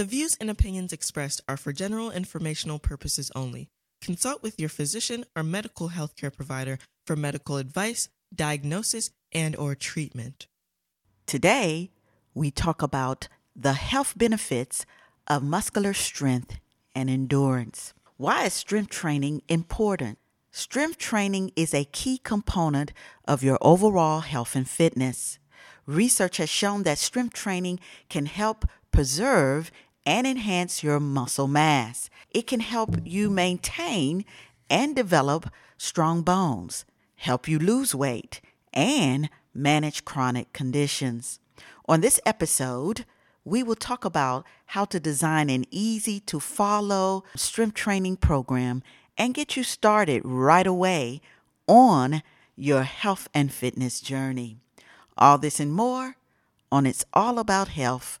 The views and opinions expressed are for general informational purposes only. Consult with your physician or medical healthcare provider for medical advice, diagnosis, and or treatment. Today, we talk about the health benefits of muscular strength and endurance. Why is strength training important? Strength training is a key component of your overall health and fitness. Research has shown that strength training can help preserve and enhance your muscle mass. It can help you maintain and develop strong bones, help you lose weight, and manage chronic conditions. On this episode, we will talk about how to design an easy to follow strength training program and get you started right away on your health and fitness journey. All this and more on It's All About Health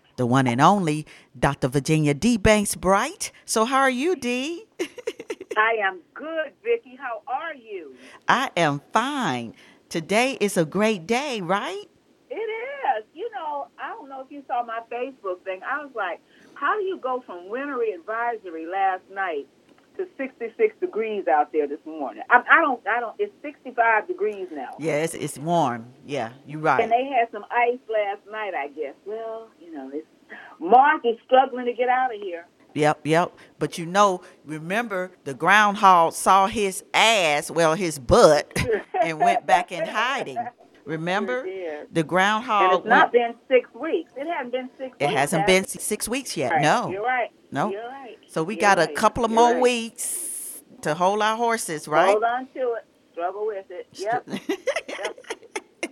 the one and only Dr. Virginia D. Banks Bright. So, how are you, D? I am good, Vicki. How are you? I am fine. Today is a great day, right? It is. You know, I don't know if you saw my Facebook thing. I was like, how do you go from wintry advisory last night to 66 degrees out there this morning? I, I don't, I don't, it's 65 degrees now. Yes, it's warm. Yeah, you're right. And they had some ice last night, I guess. Well, you know, it's, Mark is struggling to get out of here. Yep, yep. But you know, remember the groundhog saw his ass, well, his butt, and went back in hiding. Remember Sure the groundhog? And it's not went- been six weeks. It hasn't been six it weeks. hasn't has been it? six weeks yet. Right. No, You're right. No. You're right. So we You're got a couple of You're more right. weeks to hold our horses, right? Hold on to it. Struggle with it. Yep. yep.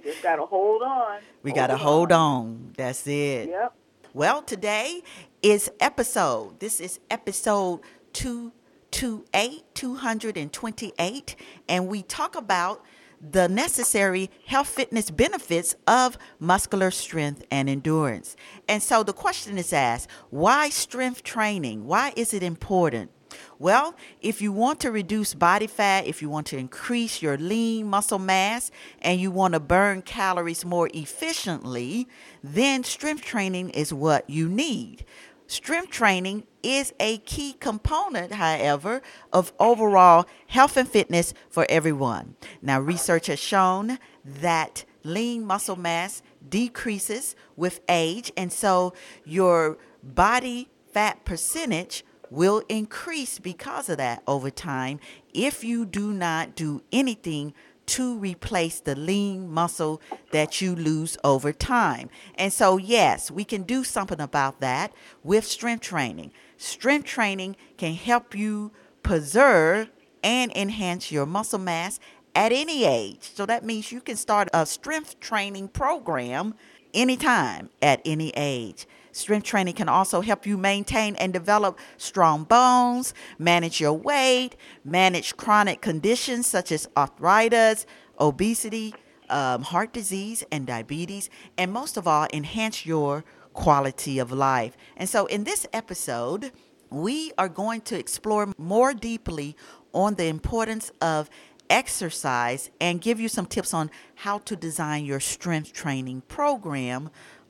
Just gotta hold on. we got to hold on. That's it. Yep. Well, today is episode. This is episode 228, 228, and we talk about the necessary health fitness benefits of muscular strength and endurance. And so the question is asked, why strength training? Why is it important? Well, if you want to reduce body fat, if you want to increase your lean muscle mass, and you want to burn calories more efficiently, then strength training is what you need. Strength training is a key component, however, of overall health and fitness for everyone. Now, research has shown that lean muscle mass decreases with age, and so your body fat percentage will increase because of that over time if you do not do anything to replace the lean muscle that you lose over time. And so, yes, we can do something about that with strength training. Strength training can help you preserve and enhance your muscle mass at any age. So that means you can start a strength training program anytime at any age. Strength training can also help you maintain and develop strong bones, manage your weight, manage chronic conditions such as arthritis, obesity, um, heart disease, and diabetes, and most of all, enhance your quality of life. And so, in this episode, we are going to explore more deeply on the importance of exercise and give you some tips on how to design your strength training program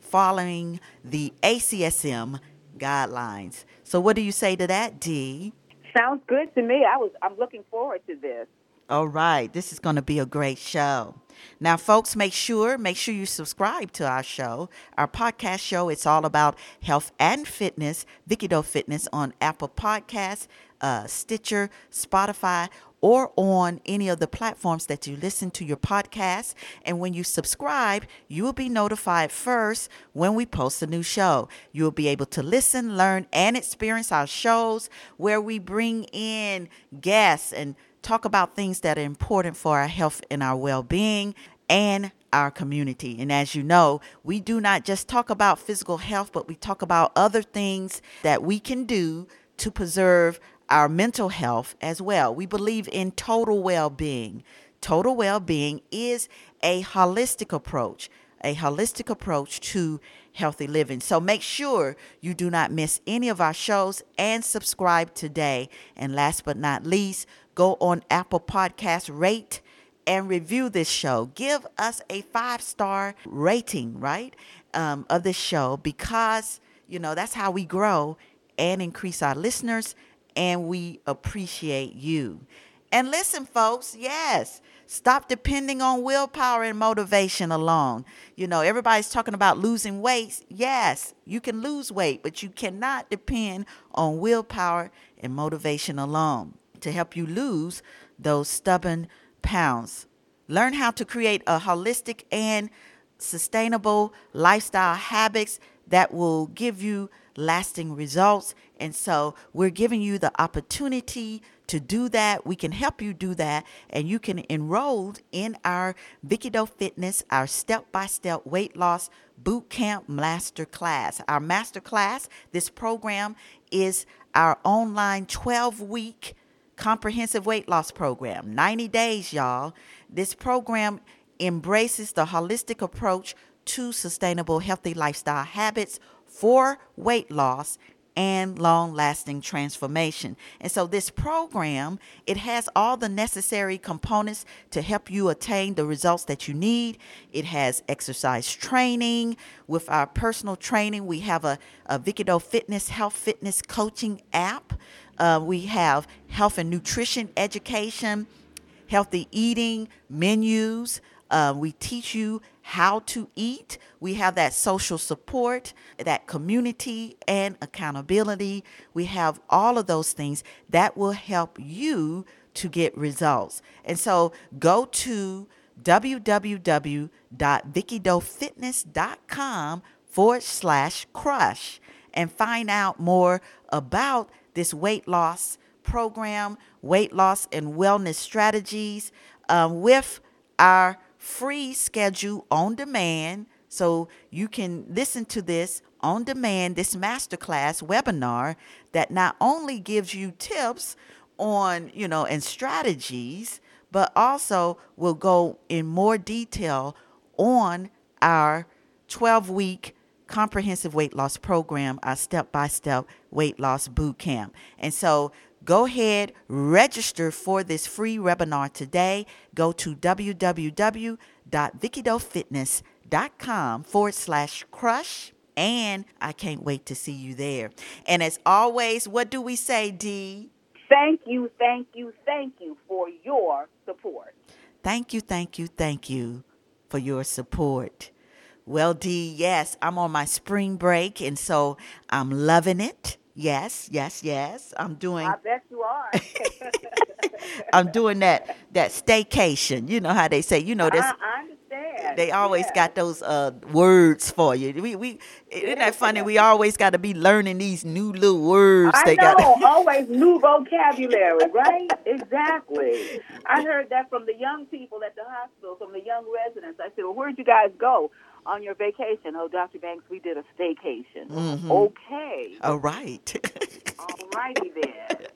following the ACSM guidelines. So what do you say to that, Dee? Sounds good to me. I was I'm looking forward to this. All right, this is going to be a great show. Now, folks, make sure make sure you subscribe to our show, our podcast show. It's all about health and fitness, Vicki Doe Fitness on Apple Podcasts, uh, Stitcher, Spotify, or on any of the platforms that you listen to your podcast. And when you subscribe, you will be notified first when we post a new show. You will be able to listen, learn, and experience our shows where we bring in guests and talk about things that are important for our health and our well being and our community. And as you know, we do not just talk about physical health, but we talk about other things that we can do to preserve our mental health as well. We believe in total well being. Total well being is a holistic approach, a holistic approach to healthy living. So make sure you do not miss any of our shows and subscribe today. And last but not least, go on Apple Podcast, rate and review this show. Give us a five star rating, right, um, of this show because, you know, that's how we grow and increase our listeners, and we appreciate you. And listen, folks, yes, stop depending on willpower and motivation alone. You know, everybody's talking about losing weight. Yes, you can lose weight, but you cannot depend on willpower and motivation alone to help you lose those stubborn pounds. Learn how to create a holistic and sustainable lifestyle habits that will give you lasting results. And so we're giving you the opportunity to do that. We can help you do that. And you can enroll in our Vicki Doe Fitness, our step by step weight loss boot camp master class. Our master class, this program is our online 12 week comprehensive weight loss program. 90 days, y'all. This program embraces the holistic approach to sustainable healthy lifestyle habits for weight loss and long-lasting transformation. And so this program, it has all the necessary components to help you attain the results that you need. It has exercise training. With our personal training, we have a, a Vicki Doe Fitness Health Fitness Coaching app. Uh, we have health and nutrition education, healthy eating menus. Uh, we teach you how to eat. We have that social support, that community and accountability. We have all of those things that will help you to get results. And so go to www.vickidoefitness.com forward slash crush and find out more about this weight loss program, weight loss and wellness strategies um, with our free schedule on demand. So you can listen to this on demand, this masterclass webinar that not only gives you tips on, you know, and strategies, but also will go in more detail on our 12 week comprehensive weight loss program, our step by step weight loss boot camp. And so go ahead, register for this free webinar today. Go to www.vickidoefitness.com forward slash crush. And I can't wait to see you there. And as always, what do we say, Dee? Thank you, thank you, thank you for your support. Thank you, thank you, thank you for your support. Well, Dee, yes, I'm on my spring break, and so I'm loving it. Yes, yes, yes. I'm doing. I bet you are. I'm doing that that staycation. You know how they say. You know this. I, I understand. They always got those uh, words for you. We we isn't that funny? We always got to be learning these new little words. I they know, got. always new vocabulary, right? exactly. I heard that from the young people at the hospital, from the young residents. I said, "Well, where'd you guys go on your vacation?" Oh, Dr. Banks, we did a staycation. Mhm. Okay, All right. all righty then.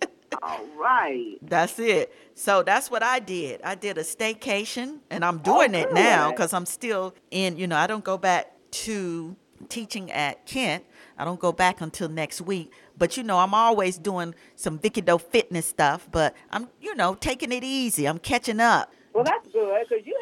All right. That's it. So that's what I did. I did a staycation, and I'm doing it now because I'm still in. You know, I don't go back to teaching at Kent. I don't go back until next week. But you know, I'm always doing some Vicki Doe fitness stuff. But I'm, you know, taking it easy. I'm catching up. Well, that's good because you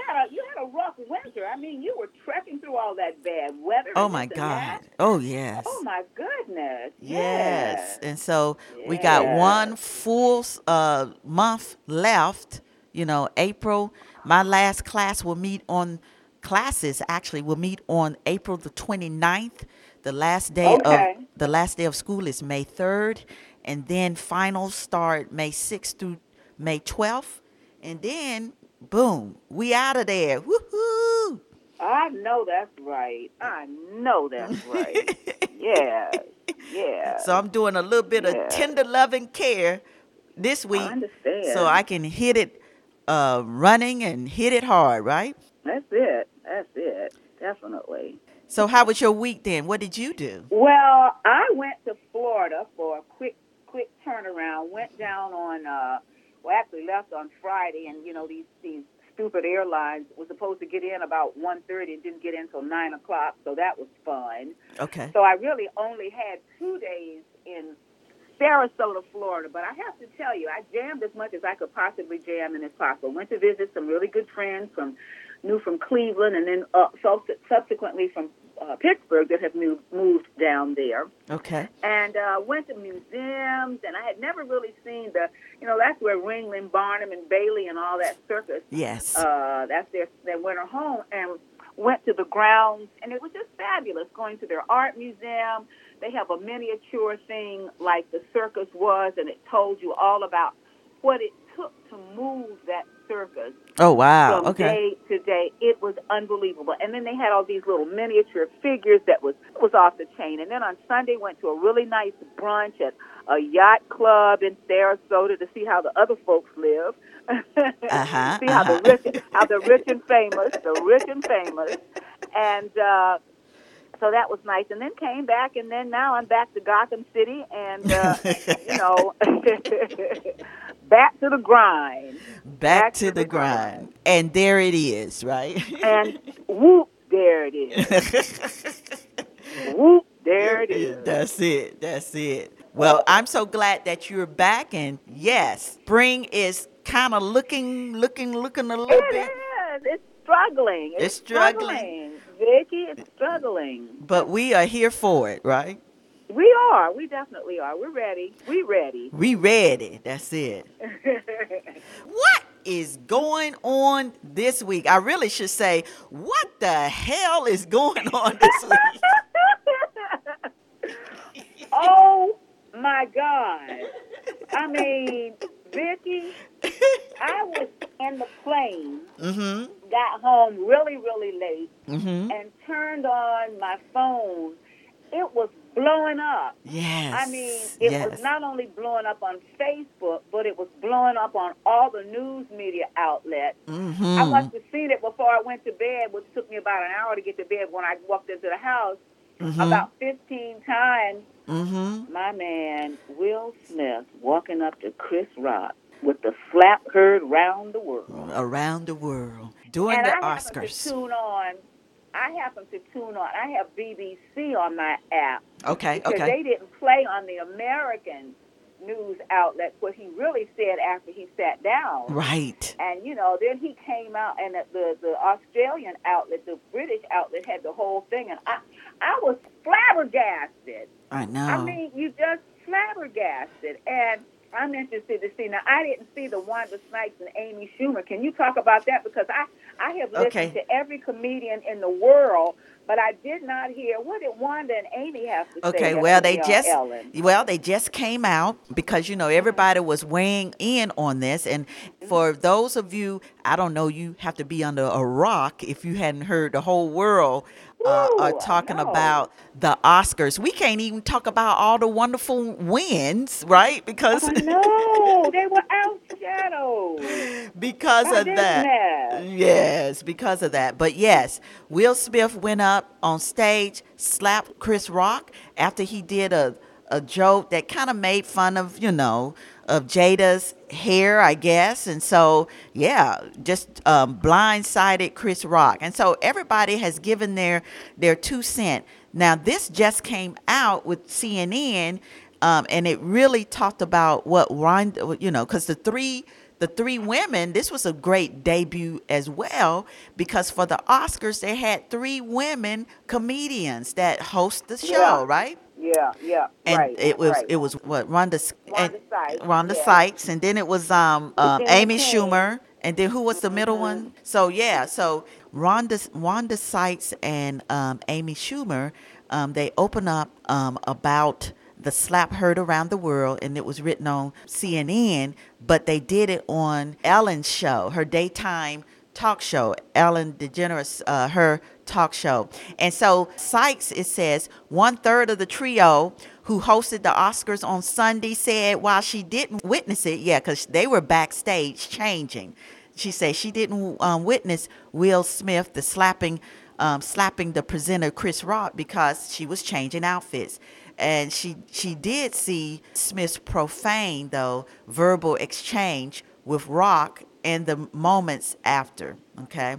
rough winter. I mean, you were trekking through all that bad weather. Oh my. God. Oh yes. Oh my goodness. Yes. And so we got one full uh, month left. You know, April. My last class will meet on classes actually will meet on April the 29th. The last day Okay. of the last day of school is May 3rd and then finals start May 6th through May 12th. And then boom, we out of there. Woohoo! I know that's right. I know that's right. yeah. Yeah. So I'm doing a little bit Yeah. of tender loving care this week understand. so I can hit it uh, running and hit it hard, right? That's it. That's it. Definitely. So, how was your week then? What did you do? Well, I went to Florida for a quick, quick turnaround. Went down on, uh, well, actually left on Friday, and you know these these stupid airlines was supposed to get in about one thirty and didn't get in until nine o'clock, so that was fun. Okay. So I really only had two days in Sarasota, Florida. But I have to tell you, I jammed as much as I could possibly jam in this possible. Went to visit some really good friends from new from Cleveland, and then uh, subsequently from uh, Pittsburgh that have moved, moved down there. Okay. And uh, went to museums, and I had never really seen the, you know, that's where Ringling, Barnum, and Bailey and all that circus. Yes. Uh, that's their their winter home, and went to the grounds, and it was just fabulous going to their art museum. They have a miniature thing like the circus was, and it told you all about what it took to move that circus. Oh wow! From okay. day to day, it was unbelievable. And then they had all these little miniature figures that was was off the chain. And then on Sunday, went to a really nice brunch at a yacht club in Sarasota to see how the other folks live. uh-huh, see how uh-huh. the rich, how the rich and famous, the rich and famous, and. uh so that was nice. And then came back, and then now I'm back to Gotham City, and uh, you know, back to the grind. Back, to, the, grind. and there it is, right? And whoop, there it is. whoop, there it is. That's it. That's it. Well, I'm so glad that you're back, and yes, spring is kind of looking, looking, looking a little It bit. is. It's struggling. It's, It's struggling. struggling. Vicki, it's struggling. But we are here for it, right? We are. We definitely are. We're ready. We ready. We ready. That's it. What is going on this week? I really should say, what the hell is going on this week? oh my God. I mean, Vicki, I was in the plane, Mm-hmm. got home really, really late, Mm-hmm. and turned on my phone. It was blowing up. Yes. I mean, it yes. was not only blowing up on Facebook, but it was blowing up on all the news media outlets. Mm-hmm. I must have seen it before I went to bed, which took me about an hour to get to bed when I walked into the house. Mhm. About 15 times, Mm-hmm. my man Will Smith walking up to Chris Rock with the slap heard round the world. Around the world. During and the I happen to Oscars. tune on. I happen to tune on. I have BBC on my app Okay, because okay. they didn't play on the American news outlet what he really said after he sat down. Right. And you know, then he came out, and the, the the Australian outlet, the British outlet, had the whole thing, and I I was flabbergasted. I know. I mean, you just flabbergasted, and I'm interested to see. Now, I didn't see the Wanda Snipes and Amy Schumer. Can you talk about that? Because I I have listened Okay. to every comedian in the world, but I did not hear what did Wanda and Amy have to say. Okay, well they just Ellen? well they just came out because you know mm-hmm. everybody was weighing in on this and mm-hmm. for those of you I don't know you have to be under a rock if you hadn't heard the whole world uh, are talking about the Oscars. We can't even talk about all the wonderful wins, right? Because know they were outshadowed. because of that. mess. Yes, because of that. But yes, Will Smith went up on stage, slapped Chris Rock after he did a a joke that kind of made fun of, you know, of Jada's hair, I guess. And so, yeah, just um, blindsided Chris Rock. And so everybody has given their their two cent. Now, this just came out with CNN, um, and it really talked about what Ron, you know, because the three the three women, this was a great debut as well because for the Oscars they had three women comedians that host the show, Yeah. right? Yeah, yeah, And right. it was right. it was what Rhonda S- and- Rhonda Sykes, Rhonda yeah. Sykes, and then it was um, um Amy King. Schumer, and then who was the middle Mm-hmm. one? So yeah, so Rhonda Rhonda Sykes and um, Amy Schumer, um, they open up um, about the slap heard around the world, and it was written on CNN, but they did it on Ellen's show, her daytime talk show, Ellen DeGeneres, uh, her talk show. And so Sykes, it says, one third of the trio who hosted the Oscars on Sunday said while she didn't witness it, yeah, because they were backstage changing. She said she didn't um, witness Will Smith the slapping, um, slapping the presenter Chris Rock because she was changing outfits, and she she did see Smith's profane though verbal exchange with Rock in the moments after. Okay,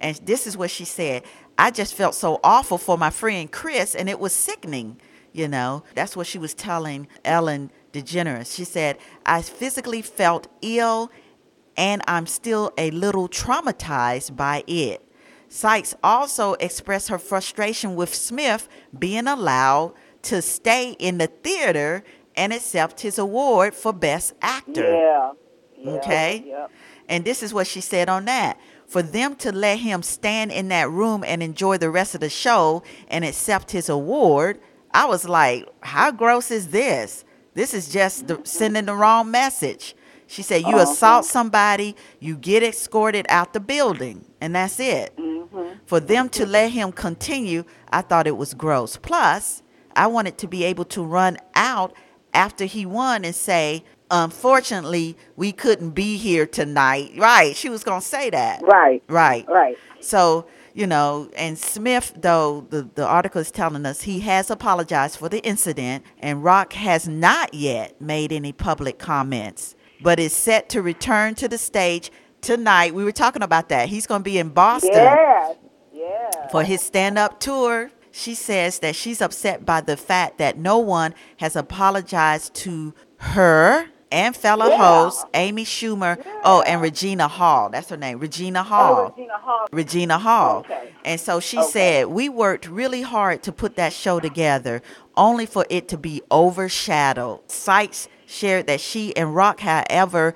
and this is what she said. I just felt so awful for my friend Chris, and it was sickening. You know, that's what she was telling Ellen DeGeneres. She said, I physically felt ill and I'm still a little traumatized by it. Sykes also expressed her frustration with Smith being allowed to stay in the theater and accept his award for Best Actor. Yeah. yeah Okay? Yeah. And this is what she said on that. For them to let him stand in that room and enjoy the rest of the show and accept his award, I was like, how gross is this? This is just the, sending the wrong message. She said, you Uh-huh. assault somebody, you get escorted out the building, and that's it. Mm-hmm. For them to let him continue, I thought it was gross. Plus, I wanted to be able to run out after he won and say, unfortunately, we couldn't be here tonight. Right. She was going to say that. Right. Right. Right. So, you know, and Smith, though, the, the article is telling us he has apologized for the incident, and Rock has not yet made any public comments, but is set to return to the stage tonight. We were talking about that. He's going to be in Boston Yes. Yeah. for his stand up tour. She says that she's upset by the fact that no one has apologized to her and fellow Yeah. hosts Amy Schumer. Oh, and Regina Hall. That's her name. Regina oh, Hall. Oh, Regina Hall. Regina Hall. Okay. And so she Okay. said, We worked really hard to put that show together, only for it to be overshadowed. Sykes shared that she and Rock, however,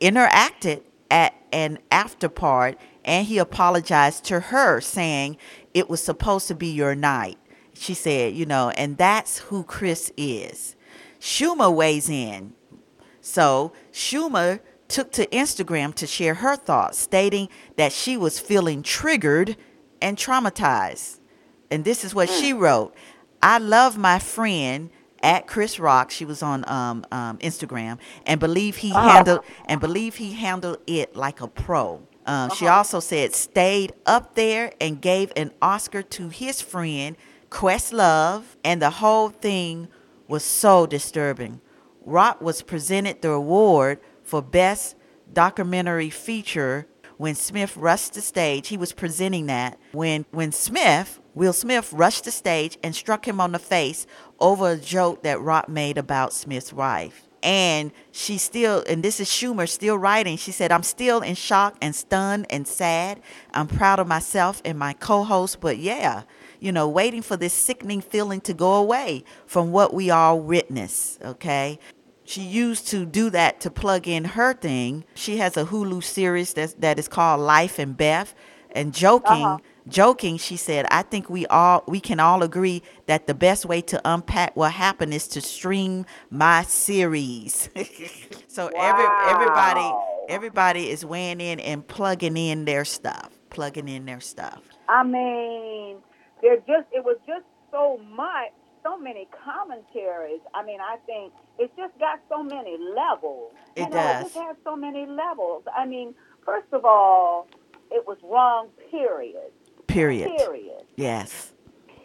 interacted at an after part, and he apologized to her, saying it was supposed to be your night. She said, You know, and that's who Chris is. Schumer weighs in. So Schumer took to Instagram to share her thoughts, stating that she was feeling triggered and traumatized. And this is what she wrote I love my friend at Chris Rock. She was on um, um, Instagram and believe he handled and believe he handled it like a pro. Um, She also said stayed up there and gave an Oscar to his friend Questlove, and the whole thing was so disturbing. Rock was presented the award for Best Documentary Feature when Smith rushed the stage. He was presenting that when when Smith, Will Smith, rushed the stage and struck him on the face over a joke that Rock made about Smith's wife. And she still, and this is Schumer still writing. She said, I'm still in shock and stunned and sad. I'm proud of myself and my co host, but yeah, you know, waiting for this sickening feeling to go away from what we all witness, okay? She used to do that to plug in her thing. She has a Hulu series that's, that is called Life and Beth. And joking, Uh-huh. joking, she said, I think we all we can all agree that the best way to unpack what happened is to stream my series. so every everybody everybody is weighing in and plugging in their stuff. Plugging in their stuff. I mean, there just it was just so much, so many commentaries. I mean, I think it's just got so many levels. It you know, does. It just has so many levels. I mean, first of all, it was wrong. Period. Period. Period. Yes.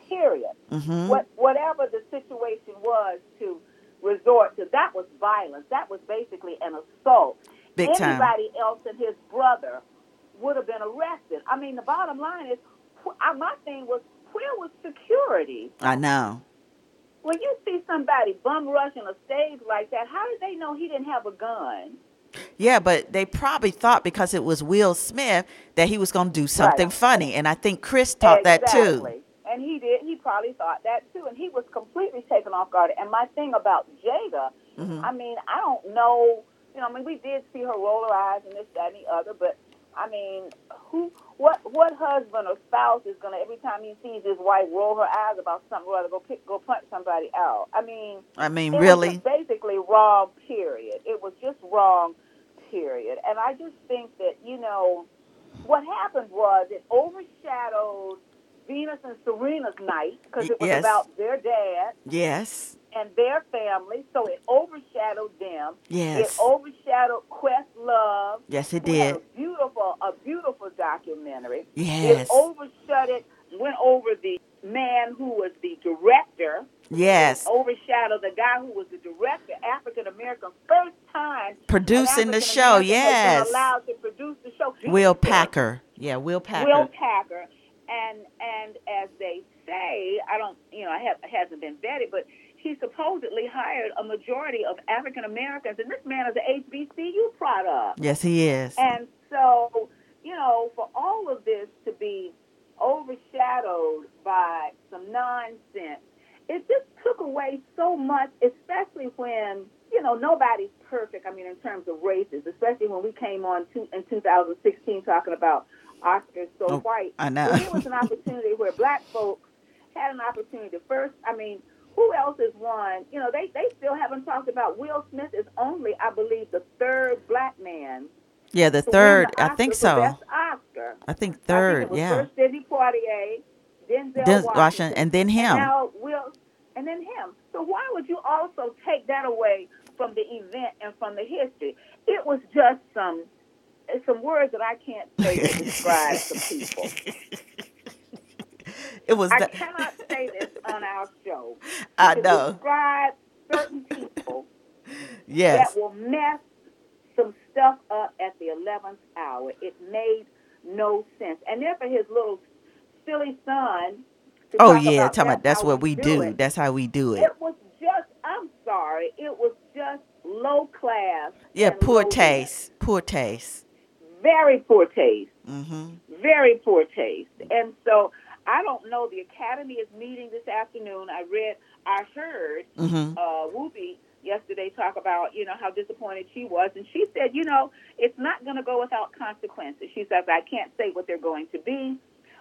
Period. Mhm. What whatever the situation was to resort to, that was violence. That was basically an assault. Big time. Anybody else and his brother would have been arrested. I mean, the bottom line is, wh- uh, my thing was, where was security? I know. When you see somebody bum rushing a stage like that, how did they know he didn't have a gun? Yeah, but they probably thought because it was Will Smith that he was going to do something Right. funny, and I think Chris thought that too. Exactly. And he did. He probably thought that too, and he was completely taken off guard. And my thing about Jada, Mhm. I mean, I don't know. You know, I mean, we did see her roll her eyes and this, that, and the other, but I mean, who, what, what husband or spouse is gonna every time he sees his wife roll her eyes about something or other go pick, go punch somebody out? I mean, I mean, it really? was basically wrong. Period. It was just wrong. Period. And I just think that you know what happened was it overshadowed Venus and Serena's night because it was Yes. about their dad Yes. And their family, so it overshadowed them. Yes. It overshadowed Quest Love. Yes, it did. had did. a beautiful documentary. Yes. It overshadowed, went over the man who was the director. Yes. Overshadowed the guy who was the director, African American, first time Producing the show, yes. allowed to produce the show. Will Packer. Yeah, Will Packer. Will Packer, and and as they say, I don't, you know, I have, hasn't been vetted, but he supposedly hired a majority of African Americans, and this man is an HBCU product. yes, he is. And so, you know, for all of this to be overshadowed by some nonsense, it just took away so much, especially when, you know, nobody's perfect. I mean, in terms of races, especially when we came on to, in 2016 talking about Oscars so Oh, white. I know. Here was an opportunity where black folks had an opportunity to first, I mean, who else is one? You know, they, they still haven't talked about Will Smith is only, I believe, the third black man yeah, the third. the I think so. Best Oscar. I think I think third. it was yeah. First Sidney Poitier, Denzel Washington, Washington, and then him. now Will, and then him. So why would you also take that away from the event and from the history? It was just some some words that I can't say to describe some people. It was. I the- cannot say this on our show. I know. Describe certain people Yes. that will mess some stuff up at the 11th hour. It made no sense. And then for his little silly son. Oh yeah, about talking about that's what we do. it. That's how we do it. It was just, I'm sorry, it was just low class. Yeah, poor taste. Poor taste. Very poor taste. Mhm. Very poor taste. And so I don't know. The Academy is meeting this afternoon. I read, I heard Mhm. uh, Whoopi yesterday talk about, you know, how disappointed she was. And she said, you know, it's not going to go without consequences. She says, I can't say what they're going to be,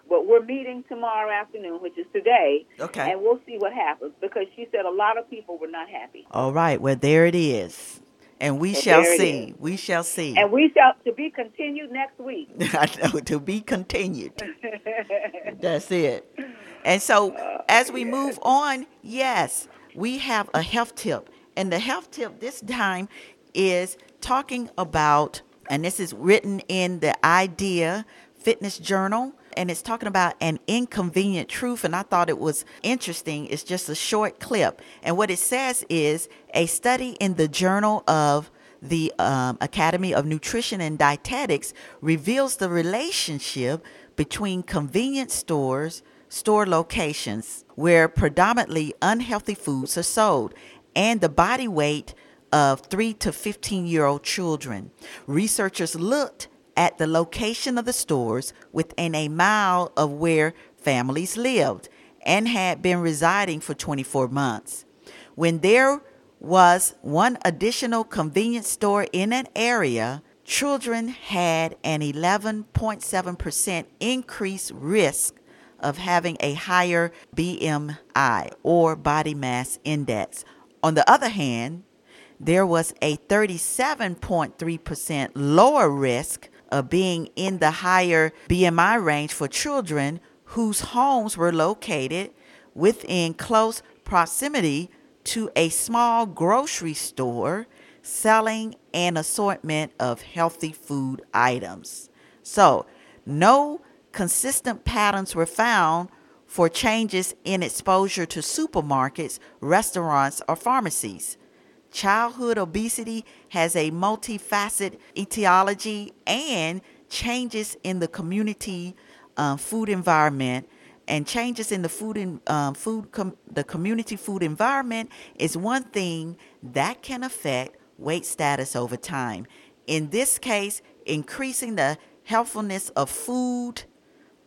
but we're meeting tomorrow afternoon, which is today, Okay. and we'll see what happens because she said a lot of people were not happy. All right. Well, there it is, and we Well, shall see. We shall see. And we shall to be continued next week. I know to be continued. That's it. And so, oh, as we move on, yes, we have a health tip. And the health tip this time is talking about, and this is written in the Idea Fitness Journal, and it's talking about an inconvenient truth. And I thought it was interesting. It's just a short clip. And what it says is a study in the Journal of the um, Academy of Nutrition and Dietetics reveals the relationship between convenience stores, store locations where predominantly unhealthy foods are sold, and the body weight of 3 to 15 year old children. Researchers looked at the location of the stores within a mile of where families lived and had been residing for 24 months. When there was one additional convenience store in an area, children had an 11.7% increased risk of having a higher BMI or body mass index. On the other hand, there was a 37.3% lower risk of being in the higher BMI range for children whose homes were located within close proximity to a small grocery store selling an assortment of healthy food items. So, no consistent patterns were found for changes in exposure to supermarkets, restaurants, or pharmacies. Childhood obesity has a multifaceted etiology and changes in the community uh, food environment and changes in the food in um, food com- the community food environment is one thing that can affect weight status over time. In this case, increasing the healthfulness of food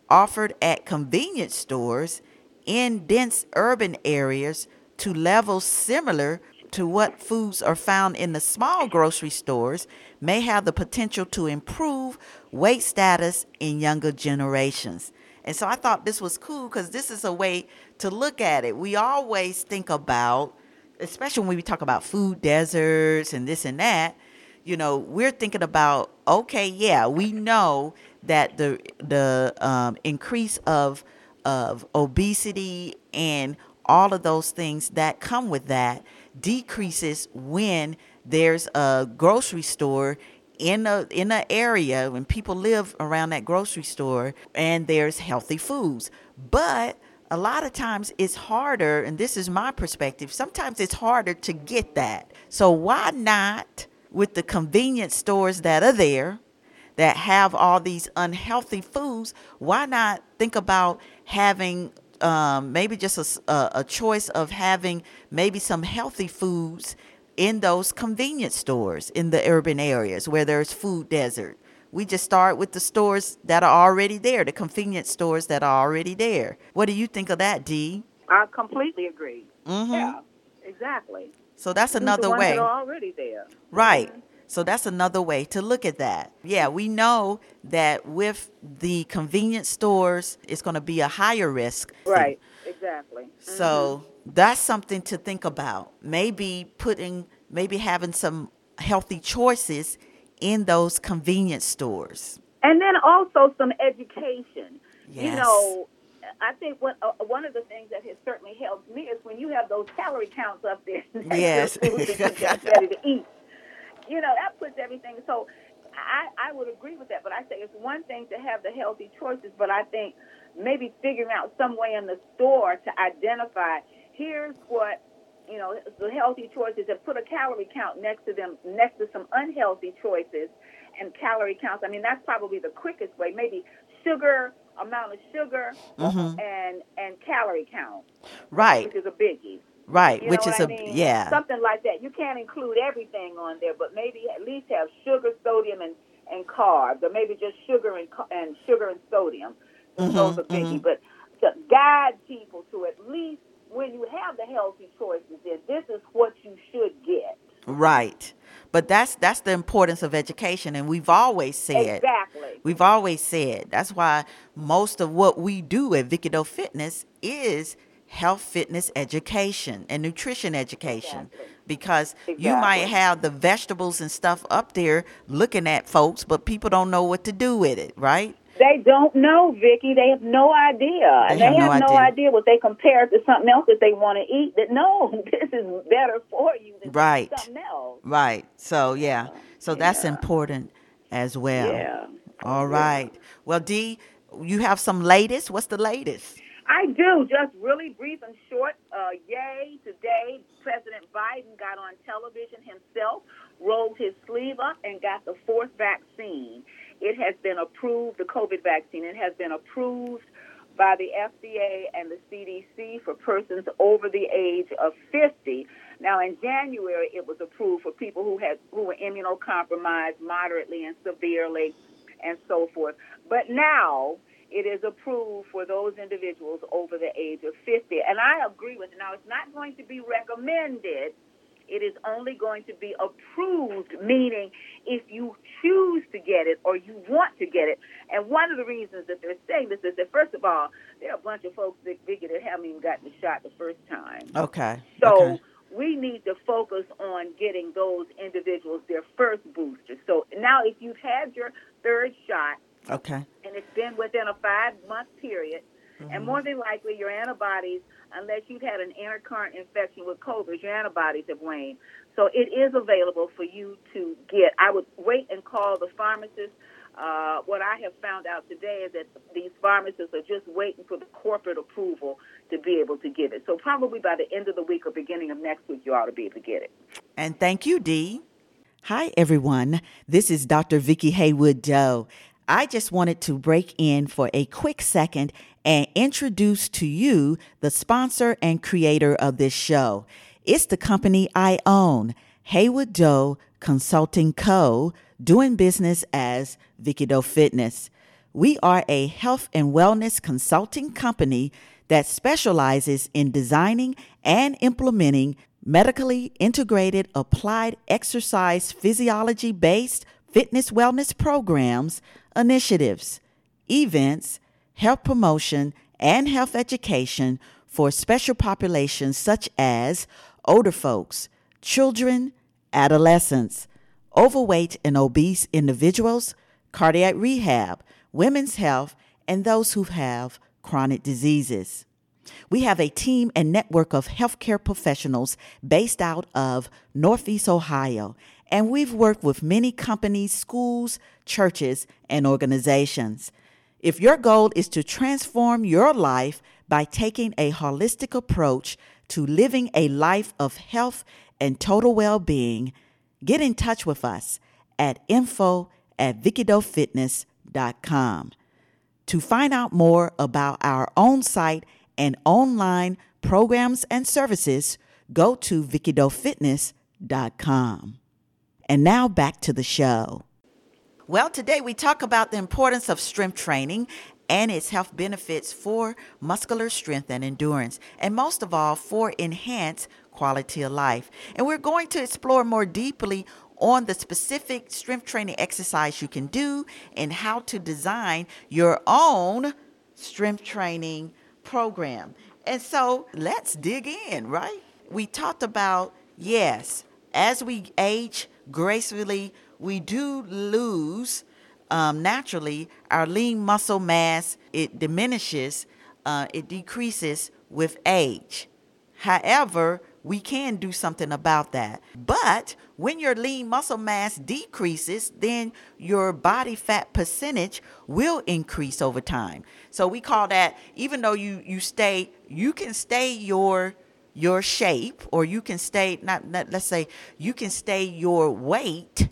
offered at convenience stores in dense urban areas to levels similar to what foods are found in the small grocery stores may have the potential to improve weight status in younger generations. And so I thought this was cool because this is a way to look at it. We always think about, especially when we talk about food deserts and this and that, you know, we're thinking about, okay, yeah, we know that the the um, increase of of obesity and all of those things that come with that decreases when there's a grocery store in a in an area when people live around that grocery store and there's healthy foods. But a lot of times it's harder, and this is my perspective, sometimes it's harder to get that. So why not with the convenience stores that are there that have all these unhealthy foods, why not think about having um, maybe just a, a, choice of having maybe some healthy foods in those convenience stores in the urban areas where there's food desert. We just start with the stores that are already there, the convenience stores that are already there. What do you think of that, Dee? I completely agree. Mm-hmm. Yeah, exactly. So that's another way. that already there. Right. So that's another way to look at that. Yeah, we know that with the convenience stores, it's going to be a higher risk. Right. Exactly. So that's something to think about. Maybe putting, maybe having some healthy choices in those convenience stores. And then also some education. Yes. You know, I think what, uh, one of the things that has certainly helped me is when you have those calorie counts up there. next to the Yes. food that you're ready to eat. You know, that puts everything. So I, I would agree with that. But I say it's one thing to have the healthy choices, but I think maybe figuring out some way in the store to identify here's what you know the healthy choices and put a calorie count next to them next to some unhealthy choices and calorie counts i mean that's probably the quickest way maybe sugar amount of sugar Mhm. and and calorie count Right, which is a biggie right, you which is a I mean? yeah. something like that you can't include everything on there but maybe at least have sugar sodium and and carbs or maybe just sugar and and sugar and sodium Mhm, those are biggie mhm. but to guide people to at least when you have the healthy choices then this is what you should get Right. But that's that's the importance of education and we've always said exactly We've always said that's why most of what we do at Vicki Doe Fitness is health fitness education and nutrition education Exactly. because you might have the vegetables and stuff up there looking at folks but people don't know what to do with it right They don't know, Vicki. They have no idea. They they have have, no no idea. idea what they compare to something else that they want to eat. That no, this is better for you than Right. something else. right so yeah so that's important as well Yeah. all right well d you have some latest what's the latest I do. Just really brief and short. Uh, yay, today, President Biden got on television himself, rolled his sleeve up, and got the fourth vaccine. It has been approved, the COVID vaccine, it has been approved by the FDA and the CDC for persons over the age of 50. Now, in January, it was approved for people who had who were immunocompromised moderately and severely, and so forth. But now it is approved for those individuals over the age of 50. And I agree with it. Now, it's not going to be recommended. It is only going to be approved, meaning if you choose to get it or you want to get it. And one of the reasons that they're saying this is that, first of all, there are a bunch of folks that figure that haven't even gotten the shot the first time. okay So okay. we need to focus on getting those individuals their first booster. So now, if you've had your third shot, okay and it's been within a five month period, Mm-hmm. and more than likely your antibodies, unless you've had an intercurrent infection with COVID, your antibodies have waned. So it is available for you to get. I would wait and call the pharmacist. Uh, what I have found out today is that these pharmacists are just waiting for the corporate approval to be able to give it. So probably by the end of the week or beginning of next week, you ought to be able to get it. And thank you, Dee. Hi, everyone. This is Dr. Vicki Haywood Doe. I just wanted to break in for a quick second and introduce to you the sponsor and creator of this show. It's the company I own, Haywood Doe Consulting Co., doing business as Vicki Doe Fitness. We are a health and wellness consulting company that specializes in designing and implementing medically integrated applied exercise physiology based fitness wellness programs, initiatives, events, health promotion, and health education for special populations such as older folks, children, adolescents, overweight and obese individuals, cardiac rehab, women's health, and those who have chronic diseases. We have a team and network of healthcare professionals based out of Northeast Ohio, and we've worked with many companies, schools, churches, and organizations. If your goal is to transform your life by taking a holistic approach to living a life of health and total well being, get in touch with us at info at vickidoefitness.com. To find out more about our own site and online programs and services, go to vickidoefitness.com. And now back to the show. Well, today we talk about the importance of strength training and its health benefits for muscular strength and endurance, and most of all, for enhanced quality of life. And we're going to explore more deeply on the specific strength training exercise you can do and how to design your own strength training program. And so let's dig in, right? We talked about, yes, as we age gracefully, we do lose um, naturally our lean muscle mass. It diminishes, uh, it decreases with age. However, we can do something about that. But when your lean muscle mass decreases, then your body fat percentage will increase over time. So we call that even though you you stay you can stay your your shape or you can stay not, not let's say you can stay your weight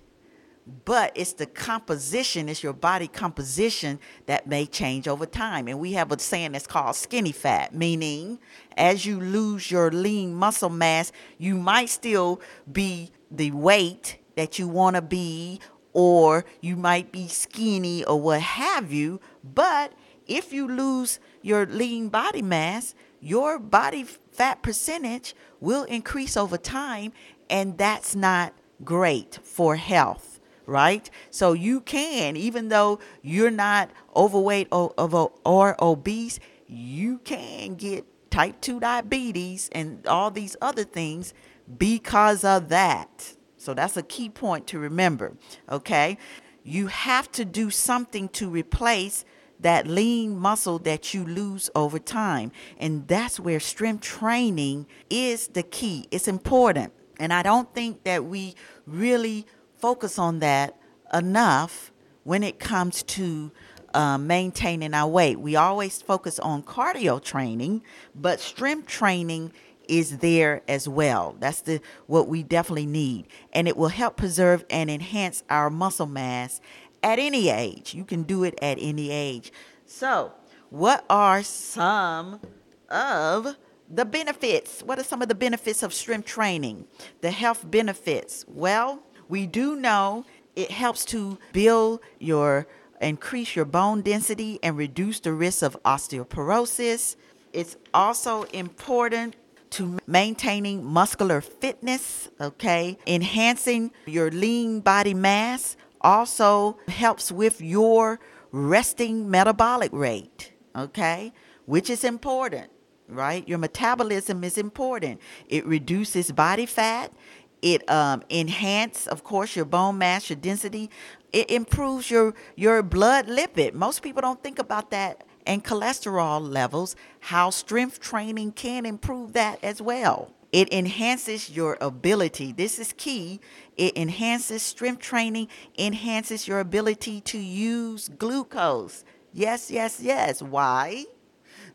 but it's the composition, it's your body composition that may change over time. And we have a saying that's called skinny fat, meaning as you lose your lean muscle mass, you might still be the weight that you want to be, or you might be skinny or what have you. But if you lose your lean body mass, your body fat percentage will increase over time, and that's not great for health right? So you can, even though you're not overweight or, or, obese, you can get type 2 diabetes and all these other things because of that. So that's a key point to remember, okay? You have to do something to replace that lean muscle that you lose over time. And that's where strength training is the key. It's important. And I don't think that we really focus on that enough when it comes to uh, maintaining our weight. We always focus on cardio training, but strength training is there as well. That's the what we definitely need, and it will help preserve and enhance our muscle mass at any age. You can do it at any age. So, what are some of the benefits? What are some of the benefits of strength training? The health benefits. Well, we do know it helps to build your increase your bone density and reduce the risk of osteoporosis. It's also important to maintaining muscular fitness, okay? Enhancing your lean body mass also helps with your resting metabolic rate, okay? Which is important, right? Your metabolism is important. It reduces body fat, it um, enhances, of course, your bone mass, your density. It improves your your blood lipid. Most people don't think about that and cholesterol levels. How strength training can improve that as well. It enhances your ability. This is key. It enhances strength training, enhances your ability to use glucose. Yes, yes, yes. Why?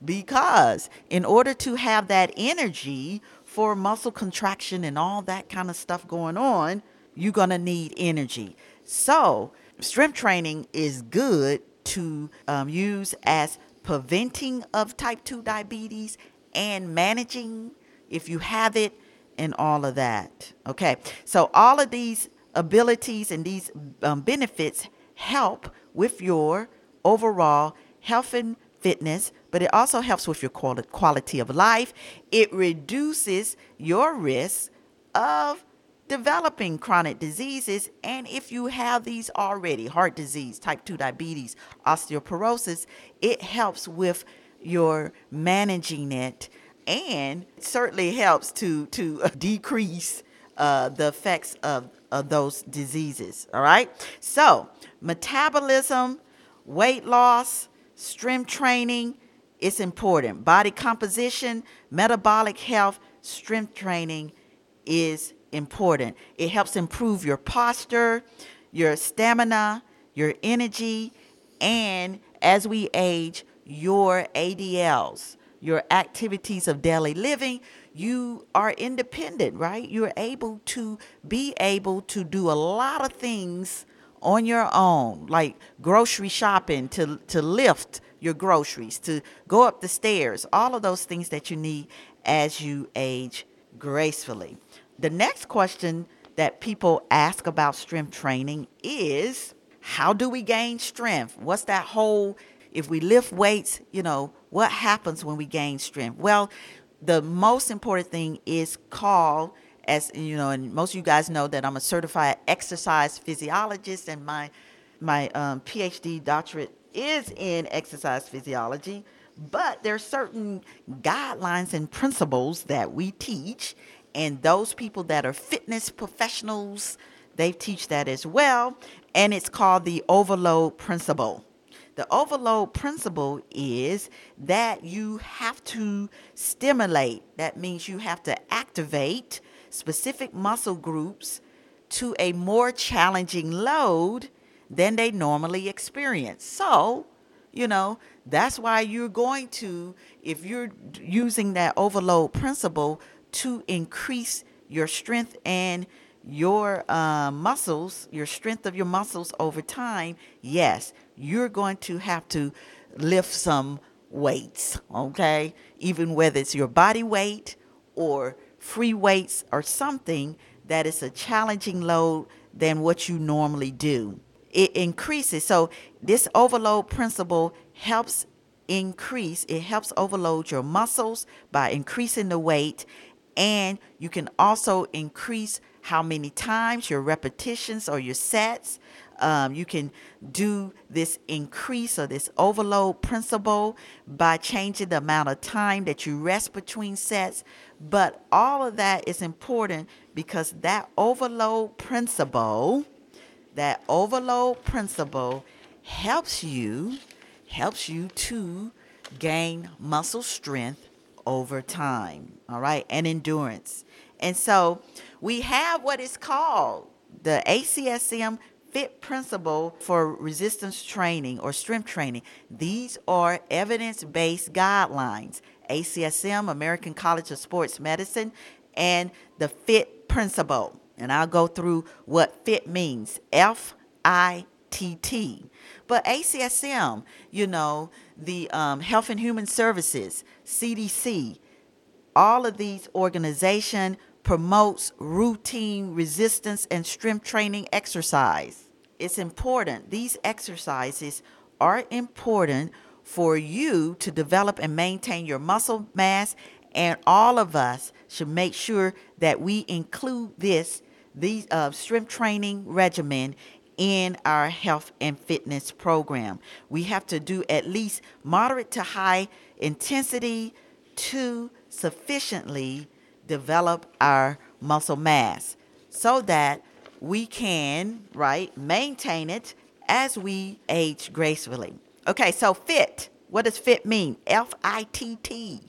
Because in order to have that energy for muscle contraction and all that kind of stuff going on, you're going to need energy. So, strength training is good to um, use as preventing of type 2 diabetes and managing if you have it and all of that. Okay, so all of these abilities and these um, benefits help with your overall health and fitness, but it also helps with your quality of life. It reduces your risk of developing chronic diseases. And if you have these already heart disease, type 2 diabetes, osteoporosis it helps with your managing it and certainly helps to, to decrease uh, the effects of, of those diseases. All right. So, metabolism, weight loss, strength training, it's important. Body composition, metabolic health, strength training is important. It helps improve your posture, your stamina, your energy, and as we age, your ADLs, your activities of daily living, you are independent, right? You're able to be able to do a lot of things on your own, like grocery shopping, to, to lift your groceries, to go up the stairs, all of those things that you need as you age gracefully. The next question that people ask about strength training is how do we gain strength? What's that whole, if we lift weights, you know, what happens when we gain strength? Well, the most important thing is called as you know, and most of you guys know that I'm a certified exercise physiologist, and my my um, PhD doctorate is in exercise physiology. But there are certain guidelines and principles that we teach, and those people that are fitness professionals, they teach that as well, and it's called the overload principle. The overload principle is that you have to stimulate. That means you have to activate specific muscle groups to a more challenging load than they normally experience. So, you know, that's why you're going to, if you're using that overload principle to increase your strength and your uh, muscles, your strength of your muscles over time, yes, you're going to have to lift some weights, okay? Even whether it's your body weight or free weights or something that is a challenging load than what you normally do. It increases. So, this overload principle helps increase, it helps overload your muscles by increasing the weight. And you can also increase how many times, your repetitions or your sets. Um, you can do this increase or this overload principle by changing the amount of time that you rest between sets. But all of that is important because that overload principle, that overload principle helps you helps you to gain muscle strength over time, all right, and endurance. And so we have what is called the ACSM FIT principle for resistance training or strength training. These are evidence based guidelines. ACSM, American College of Sports Medicine, and the FIT principle. And I'll go through what FIT means F I T T. But ACSM, you know, the um, Health and Human Services, CDC, all of these organizations promotes routine resistance and strength training exercise. It's important. These exercises are important for you to develop and maintain your muscle mass and all of us should make sure that we include this these uh, strength training regimen in our health and fitness program. We have to do at least moderate to high intensity to sufficiently develop our muscle mass so that we can, right, maintain it as we age gracefully. Okay, so fit. What does fit mean? F I T T.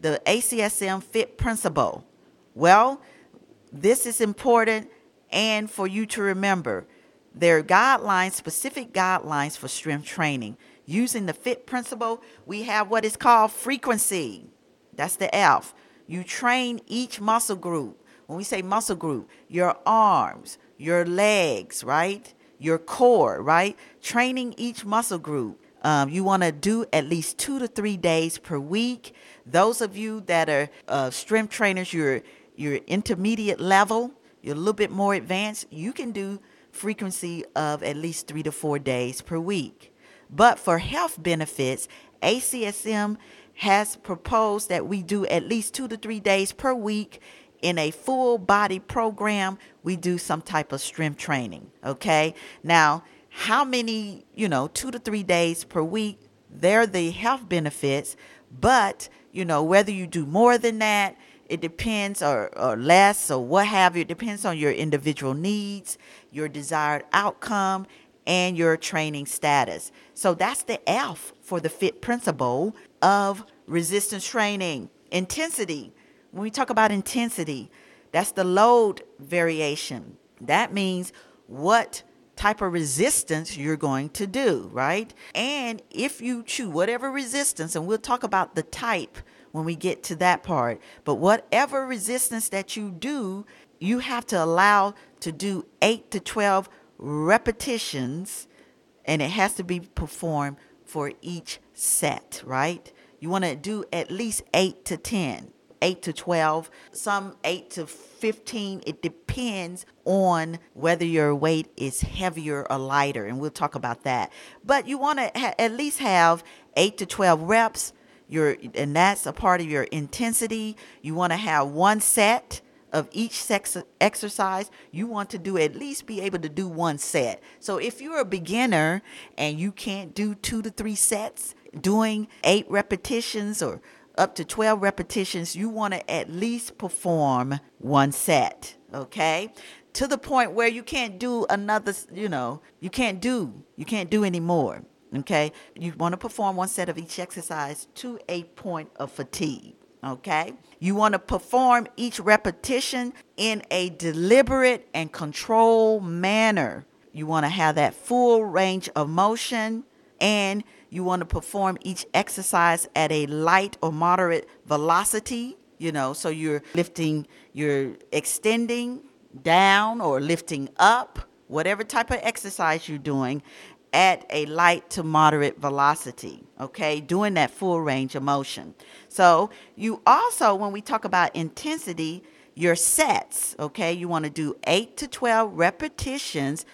The ACSM fit principle. Well, this is important and for you to remember. There are guidelines, specific guidelines for strength training. Using the fit principle, we have what is called frequency. That's the F. You train each muscle group. When we say muscle group, your arms, your legs, right? Your core, right? Training each muscle group. Um, you want to do at least two to three days per week. Those of you that are uh, strength trainers, you're you're intermediate level, you're a little bit more advanced. You can do frequency of at least three to four days per week. But for health benefits, ACSM has proposed that we do at least two to three days per week in a full body program. We do some type of strength training. Okay. Now, how many, you know, two to three days per week, they're the health benefits. But, you know, whether you do more than that, it depends, or, or less, or what have you. It depends on your individual needs, your desired outcome, and your training status. So that's the F for the FIT principle of resistance training. Intensity. When we talk about intensity, That's the load variation. That means what type of resistance you're going to do, right? And if you choose whatever resistance, and we'll talk about the type when we get to that part, but whatever resistance that you do, you have to allow to do 8 to 12 repetitions and it has to be performed for each set, right? You want to do at least 8 to 10. 8 to 12, some 8 to 15. It depends on whether your weight is heavier or lighter, and we'll talk about that. But you want to ha- at least have 8 to 12 reps. Your, and that's a part of your intensity. You want to have one set of each sex exercise, you want to do at least be able to do one set. So if you're a beginner and you can't do two to three sets, doing eight repetitions or up to 12 repetitions, you want to at least perform one set, okay? To the point where you can't do another, you know, you can't do, you can't do any more, okay? You want to perform one set of each exercise to a point of fatigue, okay? You want to perform each repetition in a deliberate and controlled manner. You want to have that full range of motion and you want to perform each exercise at a light or moderate velocity, you know, so you're lifting, you're extending down or lifting up, whatever type of exercise you're doing at a light to moderate velocity, okay? Doing that full range of motion. So, you also, when we talk about intensity, your sets, okay? You want to do 8 to 12 repetitions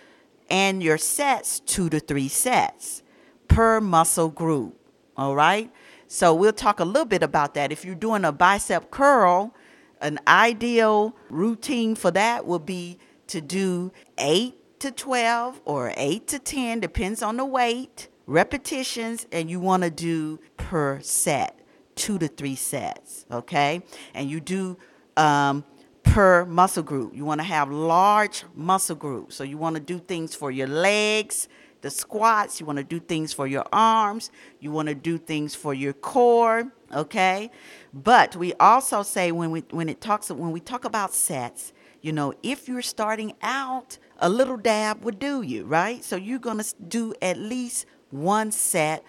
and your sets 2 to 3 sets per muscle group. All right. So we'll talk a little bit about that. If you're doing a bicep curl, an ideal routine for that would be to do 8 to 12 or 8 to 10, depends on the weight, repetitions, and you want to do per set, two to three sets. Okay. And you do um, per muscle group. You want to have large muscle groups. So you want to do things for your legs, the squats, you want to do things for your arms, you want to do things for your core, okay? But we also say when we when it talks when we talk about sets, you know, if you're starting out, a little dab would do you, right? So you're going to do at least one set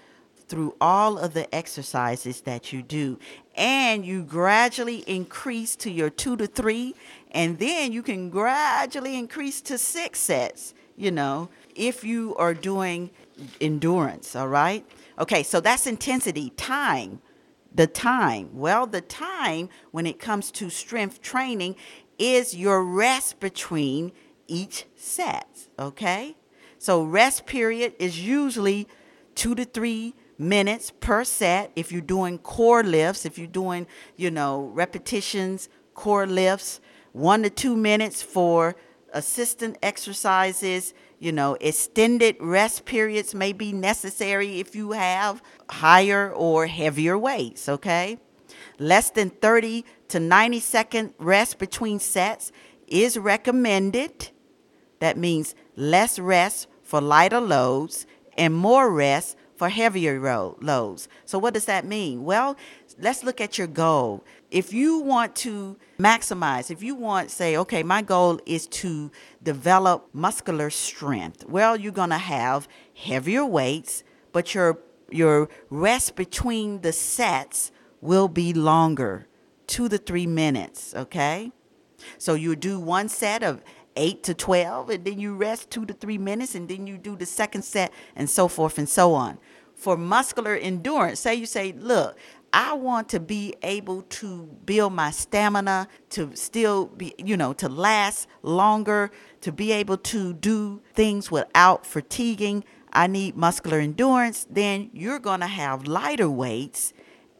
through all of the exercises that you do. And you gradually increase to your two to three, and then you can gradually increase to six sets, you know, if you are doing endurance, all right? Okay, so that's intensity, time. The time. Well, the time when it comes to strength training is your rest between each set, okay? So, rest period is usually two to three minutes per set if you're doing core lifts, if you're doing, you know, repetitions, core lifts, one to two minutes for assistant exercises you know, extended rest periods may be necessary if you have higher or heavier weights, okay? Less than 30 to 90 second rest between sets is recommended. That means less rest for lighter loads and more rest for heavier loads. So, what does that mean? Well, let's look at your goal. If you want to maximize, if you want, say, okay, my goal is to develop muscular strength, well, you're going to have heavier weights, but your your rest between the sets will be longer, two to three minutes, okay? So you do one set of 8 to 12, and then you rest two to three minutes, and then you do the second set, and so forth and so on. For muscular endurance, say you say, Look, I want to be able to build my stamina, to still be, you know, to last longer, to be able to do things without fatiguing. I need muscular endurance. Then you're going to have lighter weights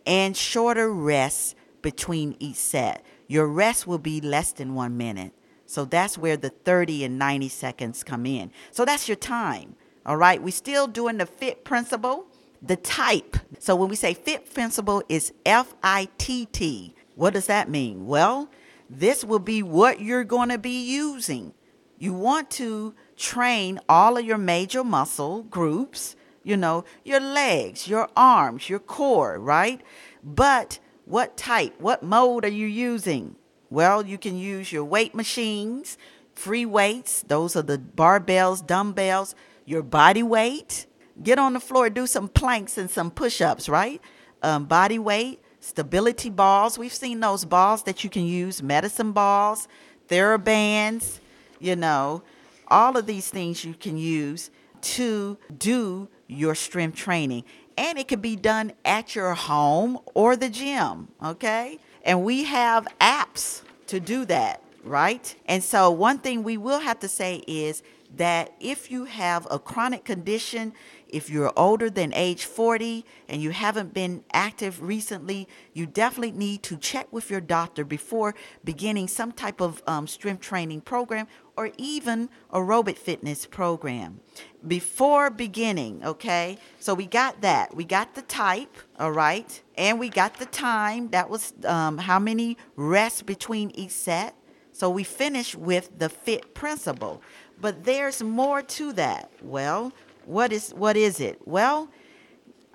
and shorter rests between each set. Your rest will be less than one minute. So that's where the 30 and 90 seconds come in. So that's your time. All right. We're still doing the fit principle the type. So when we say fit principle is F I T T, what does that mean? Well, this will be what you're going to be using. You want to train all of your major muscle groups, you know, your legs, your arms, your core, right? But what type, what mode are you using? Well, you can use your weight machines, free weights, those are the barbells, dumbbells, your body weight. Get on the floor, do some planks and some push ups, right? Um, body weight, stability balls. We've seen those balls that you can use, medicine balls, TheraBands, you know, all of these things you can use to do your strength training. And it can be done at your home or the gym, okay? And we have apps to do that, right? And so, one thing we will have to say is that if you have a chronic condition, if you're older than age 40 and you haven't been active recently, you definitely need to check with your doctor before beginning some type of um, strength training program or even aerobic fitness program. Before beginning, okay? So we got that. We got the type, all right? And we got the time. That was um, how many rests between each set. So we finished with the fit principle. But there's more to that. Well, what is what is it? Well,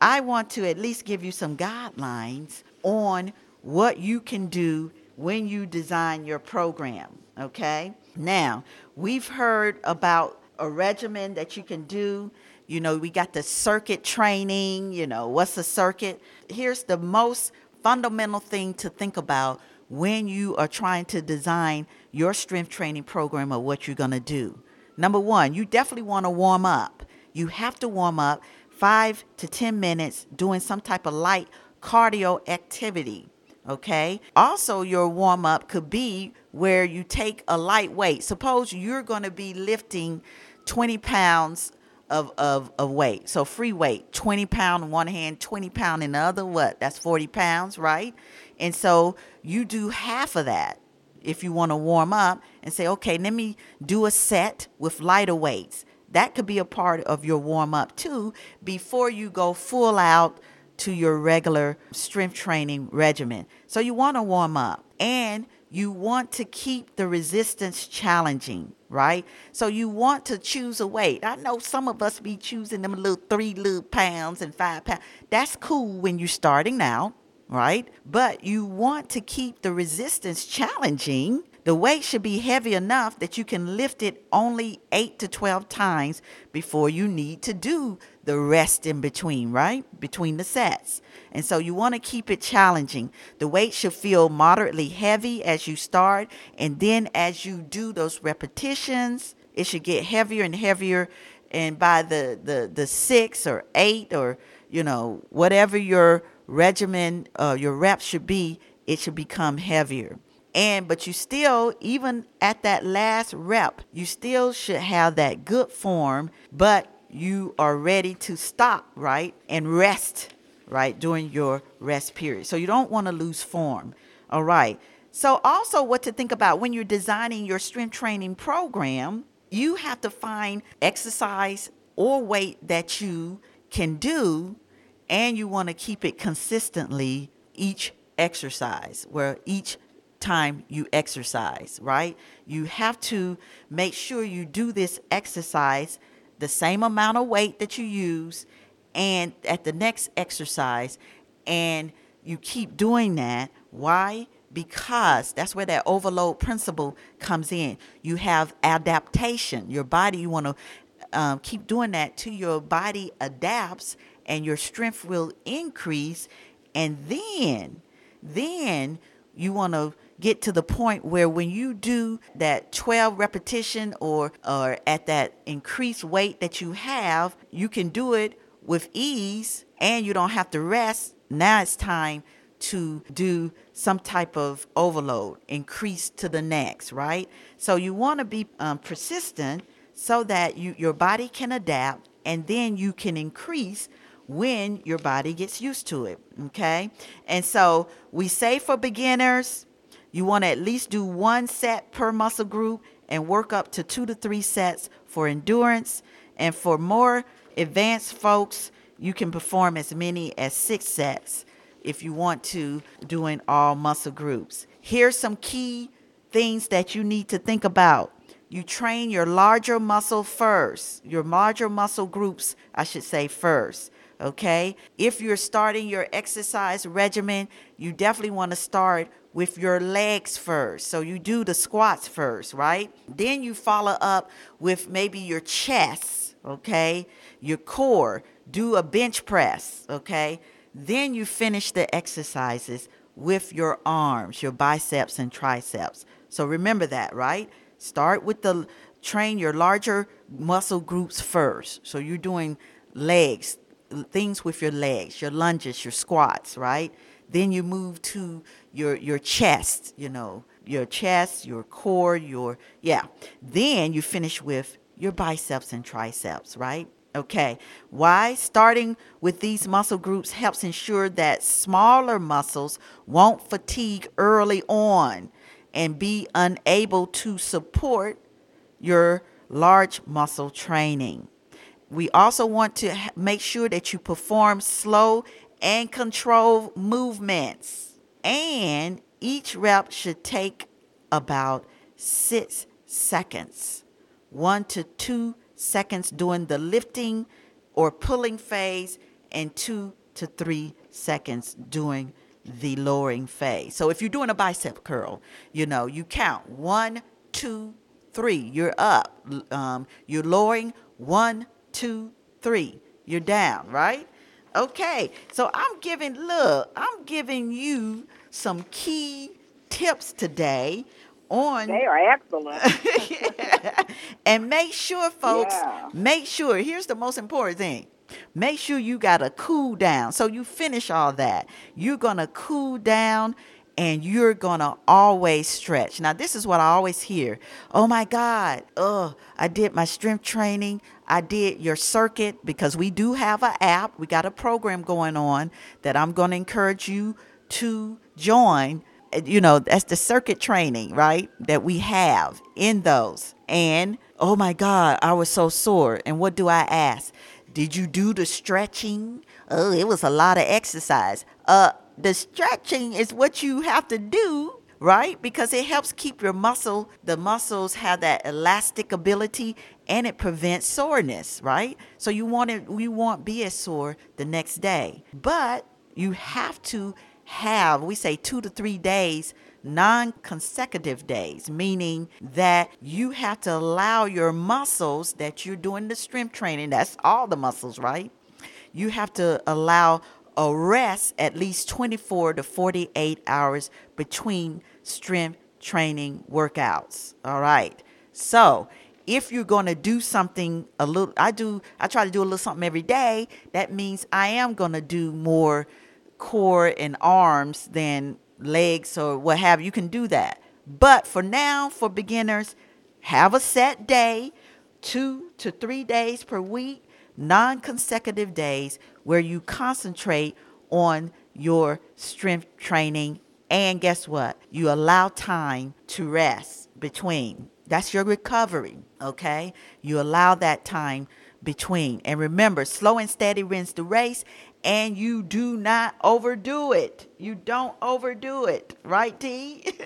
I want to at least give you some guidelines on what you can do when you design your program, okay? Now, we've heard about a regimen that you can do. You know, we got the circuit training, you know, what's a circuit? Here's the most fundamental thing to think about when you are trying to design your strength training program or what you're going to do. Number one, you definitely want to warm up. You have to warm up five to 10 minutes doing some type of light cardio activity. Okay. Also, your warm up could be where you take a light weight. Suppose you're going to be lifting 20 pounds of, of, of weight. So free weight, 20 pound in one hand, 20 pound in the other. What? That's 40 pounds, right? And so you do half of that if you want to warm up and say, okay, let me do a set with lighter weights. That could be a part of your warm up too before you go full out to your regular strength training regimen. So you want to warm up and you want to keep the resistance challenging, right? So you want to choose a weight. I know some of us be choosing them a little three little pounds and five pounds. That's cool when you're starting out right? But you want to keep the resistance challenging. The weight should be heavy enough that you can lift it only 8 to 12 times before you need to do the rest in between, right? Between the sets. And so you want to keep it challenging. The weight should feel moderately heavy as you start. And then as you do those repetitions, it should get heavier and heavier. And by the, the, the six or eight or, you know, whatever your regimen, uh, your reps should be, it should become heavier. And but you still, even at that last rep, you still should have that good form, but you are ready to stop, right? And rest, right? During your rest period. So you don't want to lose form. All right. So also what to think about when you're designing your strength training program, you have to find exercise or weight that you can do and you want to keep it consistently each exercise, where each time you exercise, right? You have to make sure you do this exercise the same amount of weight that you use and at the next exercise and you keep doing that. Why? Because that's where that overload principle comes in. You have adaptation. Your body, you want to um, keep doing that till your body adapts and your strength will increase. And then, then you want to get to the point where when you do that 12 repetition or or at that increased weight that you have, you can do it with ease and you don't have to rest. Now it's time to do some type of overload, increase to the next, right? So you want to be um, persistent so that you your body can adapt and then you can increase when your body gets used to it. Okay. And so we say for beginners, you want to at least do one set per muscle group and work up to two to three sets for endurance. And for more advanced folks, you can perform as many as six sets if you want to, doing all muscle groups. Here's some key things that you need to think about. You train your larger muscle first, your larger muscle groups, I should say, first okay? If you're starting your exercise regimen, you definitely want to start with your legs first. So you do the squats first, right? Then you follow up with maybe your chest, okay? Your core, do a bench press, okay? Then you finish the exercises with your arms, your biceps and triceps. So remember that, right? Start with the train your larger muscle groups first. So you're doing legs, things with your legs, your lunges, your squats, right? Then you move to your your chest, you know, your chest, your core, your yeah. Then you finish with your biceps and triceps, right? Okay. Why? Starting with these muscle groups helps ensure that smaller muscles won't fatigue early on and be unable to support your large muscle training. We also want to make sure that you perform slow and controlled movements. And each rep should take about six seconds, one to two seconds during the lifting or pulling phase, and two to three seconds during the lowering phase. So if you're doing a bicep curl, you know, you count one, two, three, you're up. Um, you're lowering one, two, three, you're down, right? Okay, so I'm giving, look, I'm giving you some key tips today on. They are excellent. and make sure, folks, Yeah. make sure, here's the most important thing. Make sure you got a cool down. So you finish all that. You're going to cool down and you're going to always stretch. Now, this is what I always hear. Oh my God. Oh, I did my strength training. I did your circuit because we do have an app. We got a program going on that I'm going to encourage you to join. Uh, You know, that's the circuit training, right? That we have in those. And oh my God, I was so sore. And what do I ask? Did you do the stretching? Oh, it was a lot of exercise. Uh, the stretching is what you have to do, right? Because it helps keep your muscle, the muscles have that elastic ability and it prevents soreness, right? So you want it, you won't be as sore the next day. But you have to have, we say two to three days non consecutive days, meaning that you have to allow your muscles that you're doing the strength training, that's all the muscles, right? You have to allow a rest at least 24 to 48 hours between strength training workouts. All right. So, if you're going to do something a little I do I try to do a little something every day, that means I am going to do more core and arms than legs or what have you. Can do that. But for now, for beginners, have a set day, two to three days per week, non consecutive days where you concentrate on your strength training. And guess what? You allow time to rest between. That's your recovery, okay? You allow that time between. And remember, slow and steady wins the race, and you do not overdo it. You don't overdo it, right, T?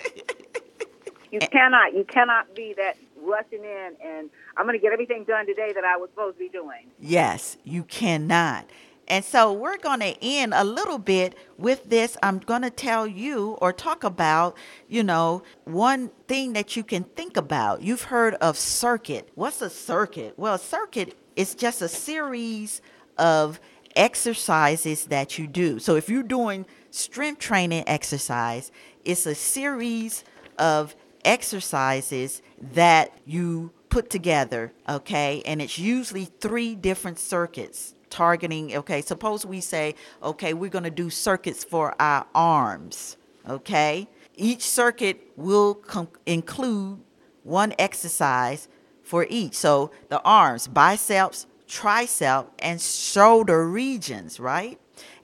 You cannot, you cannot be that rushing in and I'm going to get everything done today that I was supposed to be doing. Yes, you cannot. And so we're going to end a little bit with this. I'm going to tell you or talk about, you know, one thing that you can think about. You've heard of circuit. What's a circuit? Well, a circuit is just a series of exercises that you do. So if you're doing strength training exercise, it's a series of exercises that you put together, okay? And it's usually three different circuits targeting, okay? Suppose we say, okay, we're going to do circuits for our arms, okay? Each circuit will com- include one exercise for each. So the arms, biceps, tricep, and shoulder regions, right?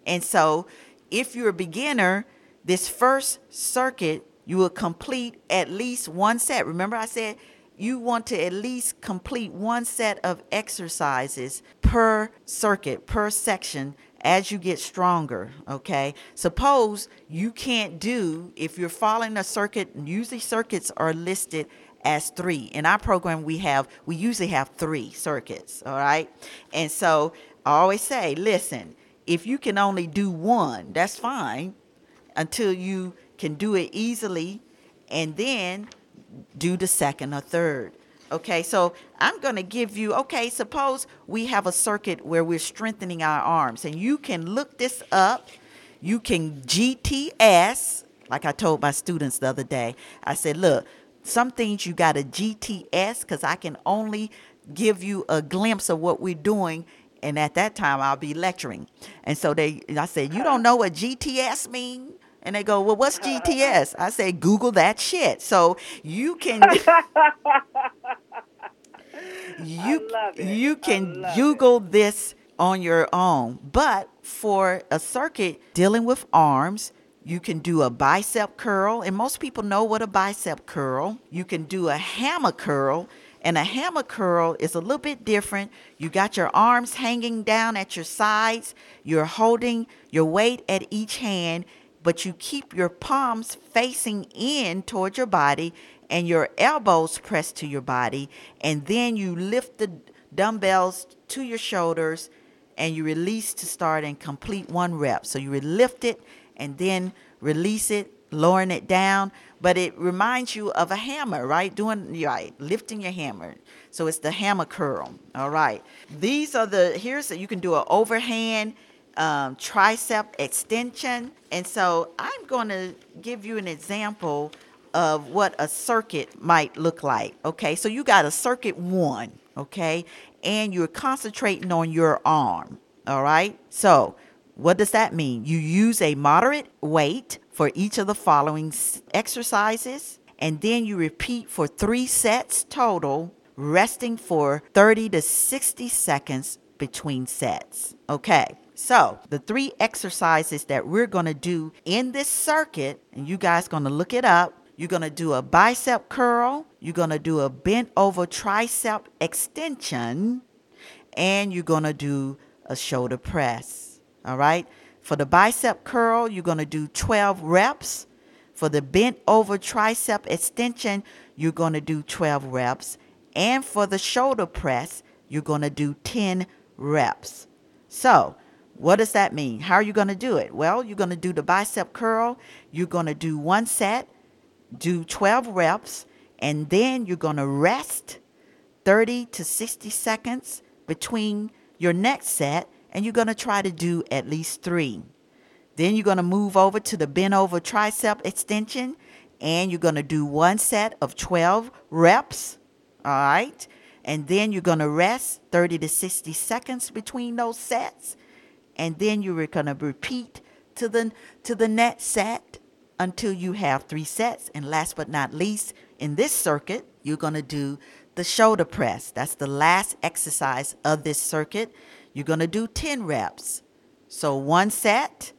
And so if you're a beginner, this first circuit, you will complete at least one set. Remember, I said you want to at least complete one set of exercises per circuit, per section as you get stronger, okay? Suppose you can't do, if you're following a circuit, usually circuits are listed as three. In our program, we have, we usually have three circuits, all right? And so I always say, listen, if you can only do one, that's fine until you can do it easily and then do the second or third. Okay, so I'm going to give you, okay, suppose we have a circuit where we're strengthening our arms, and you can look this up. You can GTS, like I told my students the other day. I said, look, some things you got to GTS because I can only give you a glimpse of what we're doing. And at that time, I'll be lecturing. And so they, I said, you don't know what GTS means? And they go, well, what's GTS? I say, Google that shit. So you can. you you can Google it. this on your own. But for a circuit dealing with arms, you can do a bicep curl, and most people know what a bicep curl. You can do a hammer curl, and a hammer curl is a little bit different. You got your arms hanging down at your sides, you're holding your weight at each hand, but you keep your palms facing in toward your body and your elbows pressed to your body. And then you lift the dumbbells to your shoulders and you release to start and complete one rep. So you lift it and then release it, lowering it down. But it reminds you of a hammer, right? Doing right, lifting your hammer. So it's the hammer curl. All right. These are the here's you can do an overhand um, tricep extension. And so I'm going to give you an example of what a circuit might look like. Okay, so you got a circuit one, okay, and you're concentrating on your arm. All right, so what does that mean? You use a moderate weight for each of the following exercises, and then you repeat for three sets total, resting for 30 to 60 seconds between sets. Okay. So, the three exercises that we're going to do in this circuit, and you guys going to look it up. You're going to do a bicep curl, you're going to do a bent over tricep extension, and you're going to do a shoulder press. All right? For the bicep curl, you're going to do 12 reps. For the bent over tricep extension, you're going to do 12 reps. And for the shoulder press, you're going to do 10 reps. So, what does that mean? How are you going to do it? Well, you're going to do the bicep curl. You're going to do one set, do 12 reps, and then you're going to rest 30 to 60 seconds between your next set, and you're going to try to do at least three. Then you're going to move over to the bent over tricep extension, and you're going to do one set of 12 reps. All right. And then you're going to rest 30 to 60 seconds between those sets and then you're going to repeat to the to the next set until you have three sets. And last but not least, in this circuit, you're going to do the shoulder press. That's the last exercise of this circuit. You're going to do 10 reps. So one set,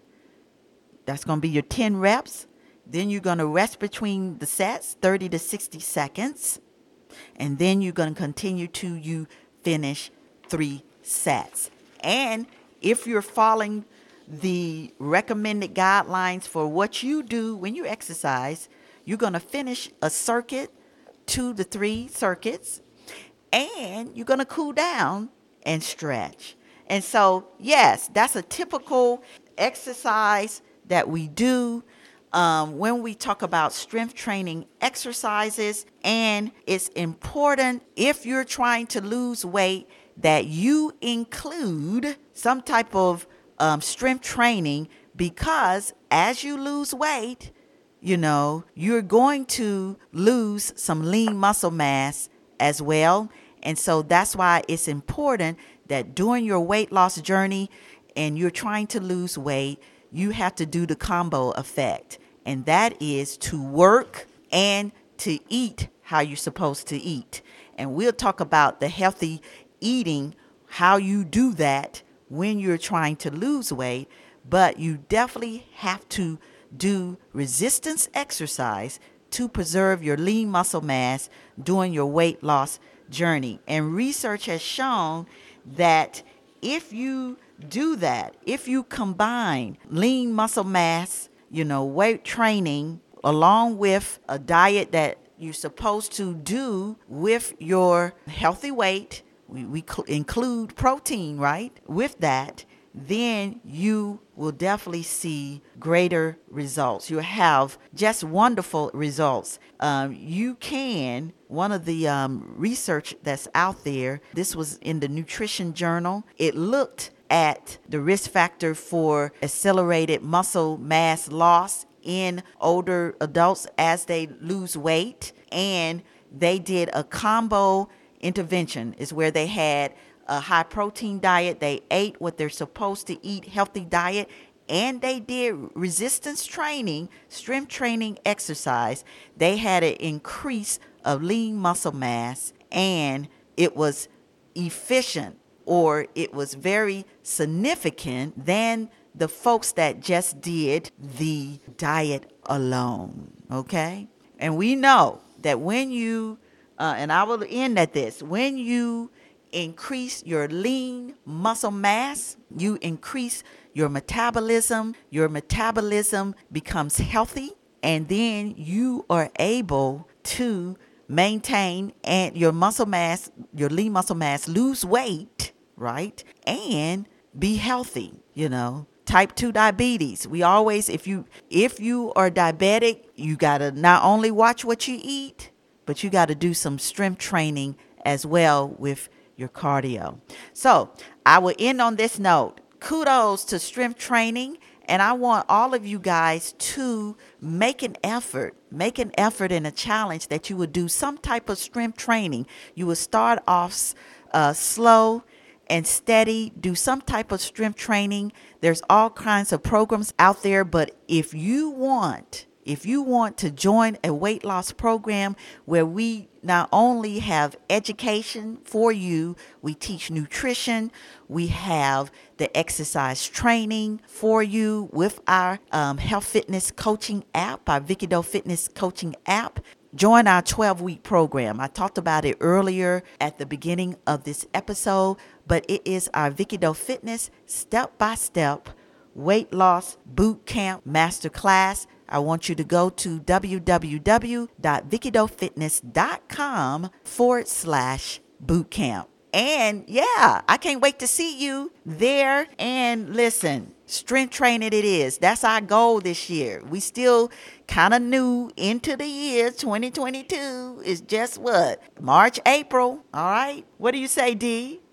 that's going to be your 10 reps. Then you're going to rest between the sets, 30 to 60 seconds. And then you're going to continue to you finish three sets. And if you're following the recommended guidelines for what you do when you exercise, you're going to finish a circuit, two to three circuits, and you're going to cool down and stretch. And so, yes, that's a typical exercise that we do um, when we talk about strength training exercises. And it's important if you're trying to lose weight that you include some type of um, strength training because as you lose weight, you know, you're going to lose some lean muscle mass as well. And so that's why it's important that during your weight loss journey and you're trying to lose weight, you have to do the combo effect. And that is to work and to eat how you're supposed to eat. And we'll talk about the healthy eating, how you do that when you're trying to lose weight, but you definitely have to do resistance exercise to preserve your lean muscle mass during your weight loss journey. And research has shown that if you do that, if you combine lean muscle mass, you know, weight training, along with a diet that you're supposed to do with your healthy weight we, we cl- include protein, right? With that, then you will definitely see greater results. You'll have just wonderful results. Um, you can, one of the um, research that's out there, this was in the Nutrition Journal, it looked at the risk factor for accelerated muscle mass loss in older adults as they lose weight. And they did a combo intervention, is where they had a high protein diet, they ate what they're supposed to eat, healthy diet, and they did resistance training, strength training exercise. They had an increase of lean muscle mass and it was efficient or it was very significant than the folks that just did the diet alone. Okay? And we know that when you, uh, and I will end at this, when you increase your lean muscle mass, you increase your metabolism, your metabolism becomes healthy, and then you are able to maintain and your muscle mass, your lean muscle mass, lose weight, right? And be healthy, you know. Type 2 diabetes. We always if you if you are diabetic, you got to not only watch what you eat, but you got to do some strength training as well with your cardio. So, I will end on this note. Kudos to strength training and I want all of you guys to make an effort, make an effort and a challenge that you would do some type of strength training. You would start off uh, slow and steady, do some type of strength training. There's all kinds of programs out there, but if you want, if you want to join a weight loss program where we not only have education for you, we teach nutrition, we have the exercise training for you with our um, health fitness coaching app, our Vicki Doe Fitness coaching app. Join our 12 week program. I talked about it earlier at the beginning of this episode, but it is our Vicki Doe Fitness step by step weight loss boot camp masterclass. I want you to go to www.vickidoefitness.com forward slash boot camp. And yeah, I can't wait to see you there. And listen, strength training it is. That's our goal this year. We still kind of new into the year 2022. Is just what? March, April. All right. What do you say, D?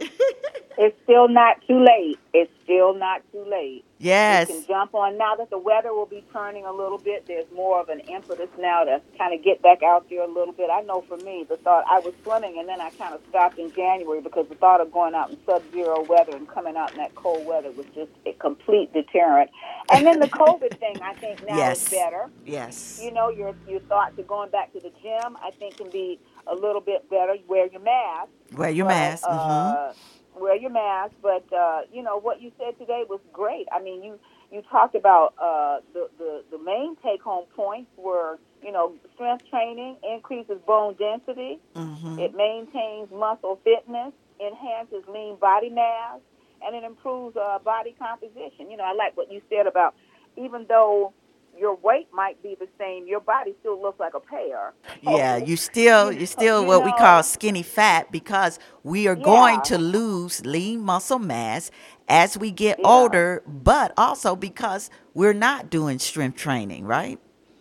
it's still not too late. It's still not too late. Yes. You can jump on now that the weather will be turning a little bit. There's more of an impetus now to kind of get back out there a little bit. I know for me, the thought I was swimming and then I kind of stopped in January because the thought of going out in sub-zero weather and coming out in that cold weather was just a complete deterrent. And then the COVID thing, I think now yes. is better. Yes. You know, your your thoughts of going back to the gym, I think, can be a little bit better. Wear your mask. Wear your but, mask. Mm-hmm. Uh, wear your mask. But uh, you know what you said today was great. I mean, you you talked about uh, the, the the main take home points were you know strength training increases bone density, mm-hmm. it maintains muscle fitness, enhances lean body mass, and it improves uh, body composition. You know, I like what you said about even though your weight might be the same, your body still looks like a pear. Yeah, you still you still you what know, we call skinny fat because we are yeah. going to lose lean muscle mass as we get yeah. older, but also because we're not doing strength training, right?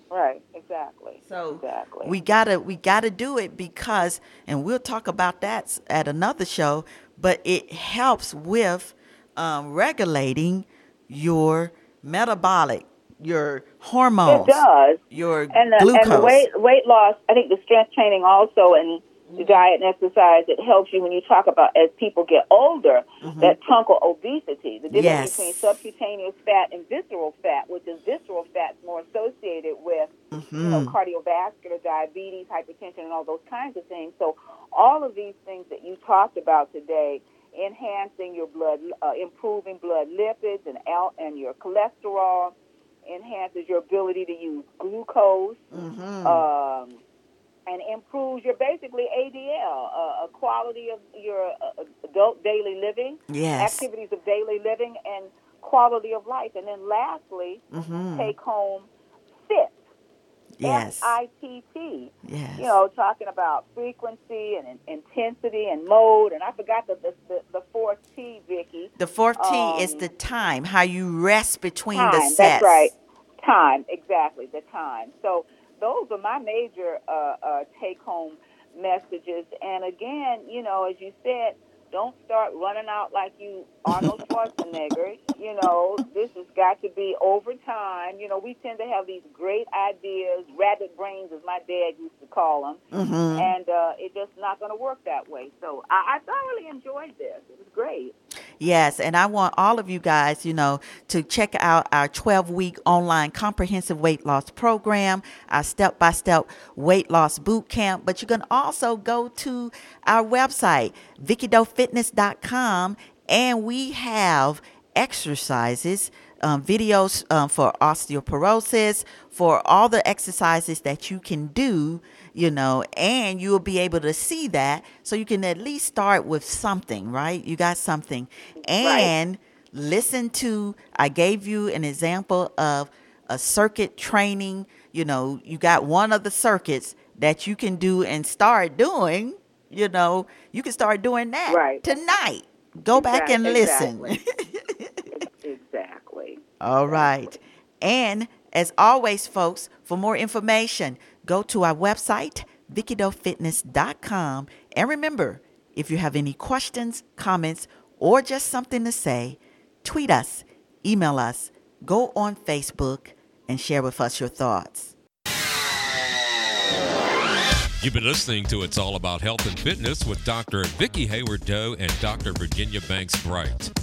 Right, exactly. So exactly. we gotta we gotta do it because, and we'll talk about that at another show. But it helps with um, regulating your metabolic your hormones. It does. Your and the, glucose. And the weight weight loss. I think the strength training also and the diet and exercise it helps you when you talk about as people get older mm-hmm. that truncal obesity the difference yes. between subcutaneous fat and visceral fat which is visceral fat more associated with mm-hmm. you know cardiovascular diabetes hypertension and all those kinds of things so all of these things that you talked about today enhancing your blood uh, improving blood lipids and al- and your cholesterol enhances your ability to use glucose, mm-hmm. um, and improves your basically ADL, uh, a quality of your uh, adult daily living, yes. activities of daily living, and quality of life. And then lastly, mm-hmm. take home fit. Yes. F-I-T-T. Yes. You know, talking about frequency and, and intensity and mode. And I forgot the, the, the, the fourth T, Vicki. The fourth T Um, is the time, how you rest between time. the sets. That's right. Time, exactly, the time. So those are my major uh, uh, take home messages. And again, you know, as you said, don't start running out like you Arnold Schwarzenegger. you know, this has got to be over time. You know, we tend to have these great ideas, rabbit brains, as my dad used to call them, Mhm. and uh, it's just not going to work that way. So I, I thoroughly enjoyed this. It was great. Yes, and I want all of you guys, you know, to check out our 12 week online comprehensive weight loss program, our step by step weight loss boot camp. But you can also go to our website, VickiDoeFitness.com, and we have exercises, um, videos um, for osteoporosis, for all the exercises that you can do, you know, and you'll be able to see that. So you can at least start with something, right? You got something. And listen to, I gave you an example of a circuit training. You know, you got one of the circuits that you can do and start doing. You know, you can start doing that Right. tonight. Go back and listen. Exactly. All right. And as always, folks, for more information, go to our website, VickiDoeFitness.com. And remember, if you have any questions, comments, or just something to say, tweet us, email us, go on Facebook, and share with us your thoughts. You've been listening to It's All About Health and Fitness with Dr. Vicki Haywood Doe and Dr. Virginia Banks Bright.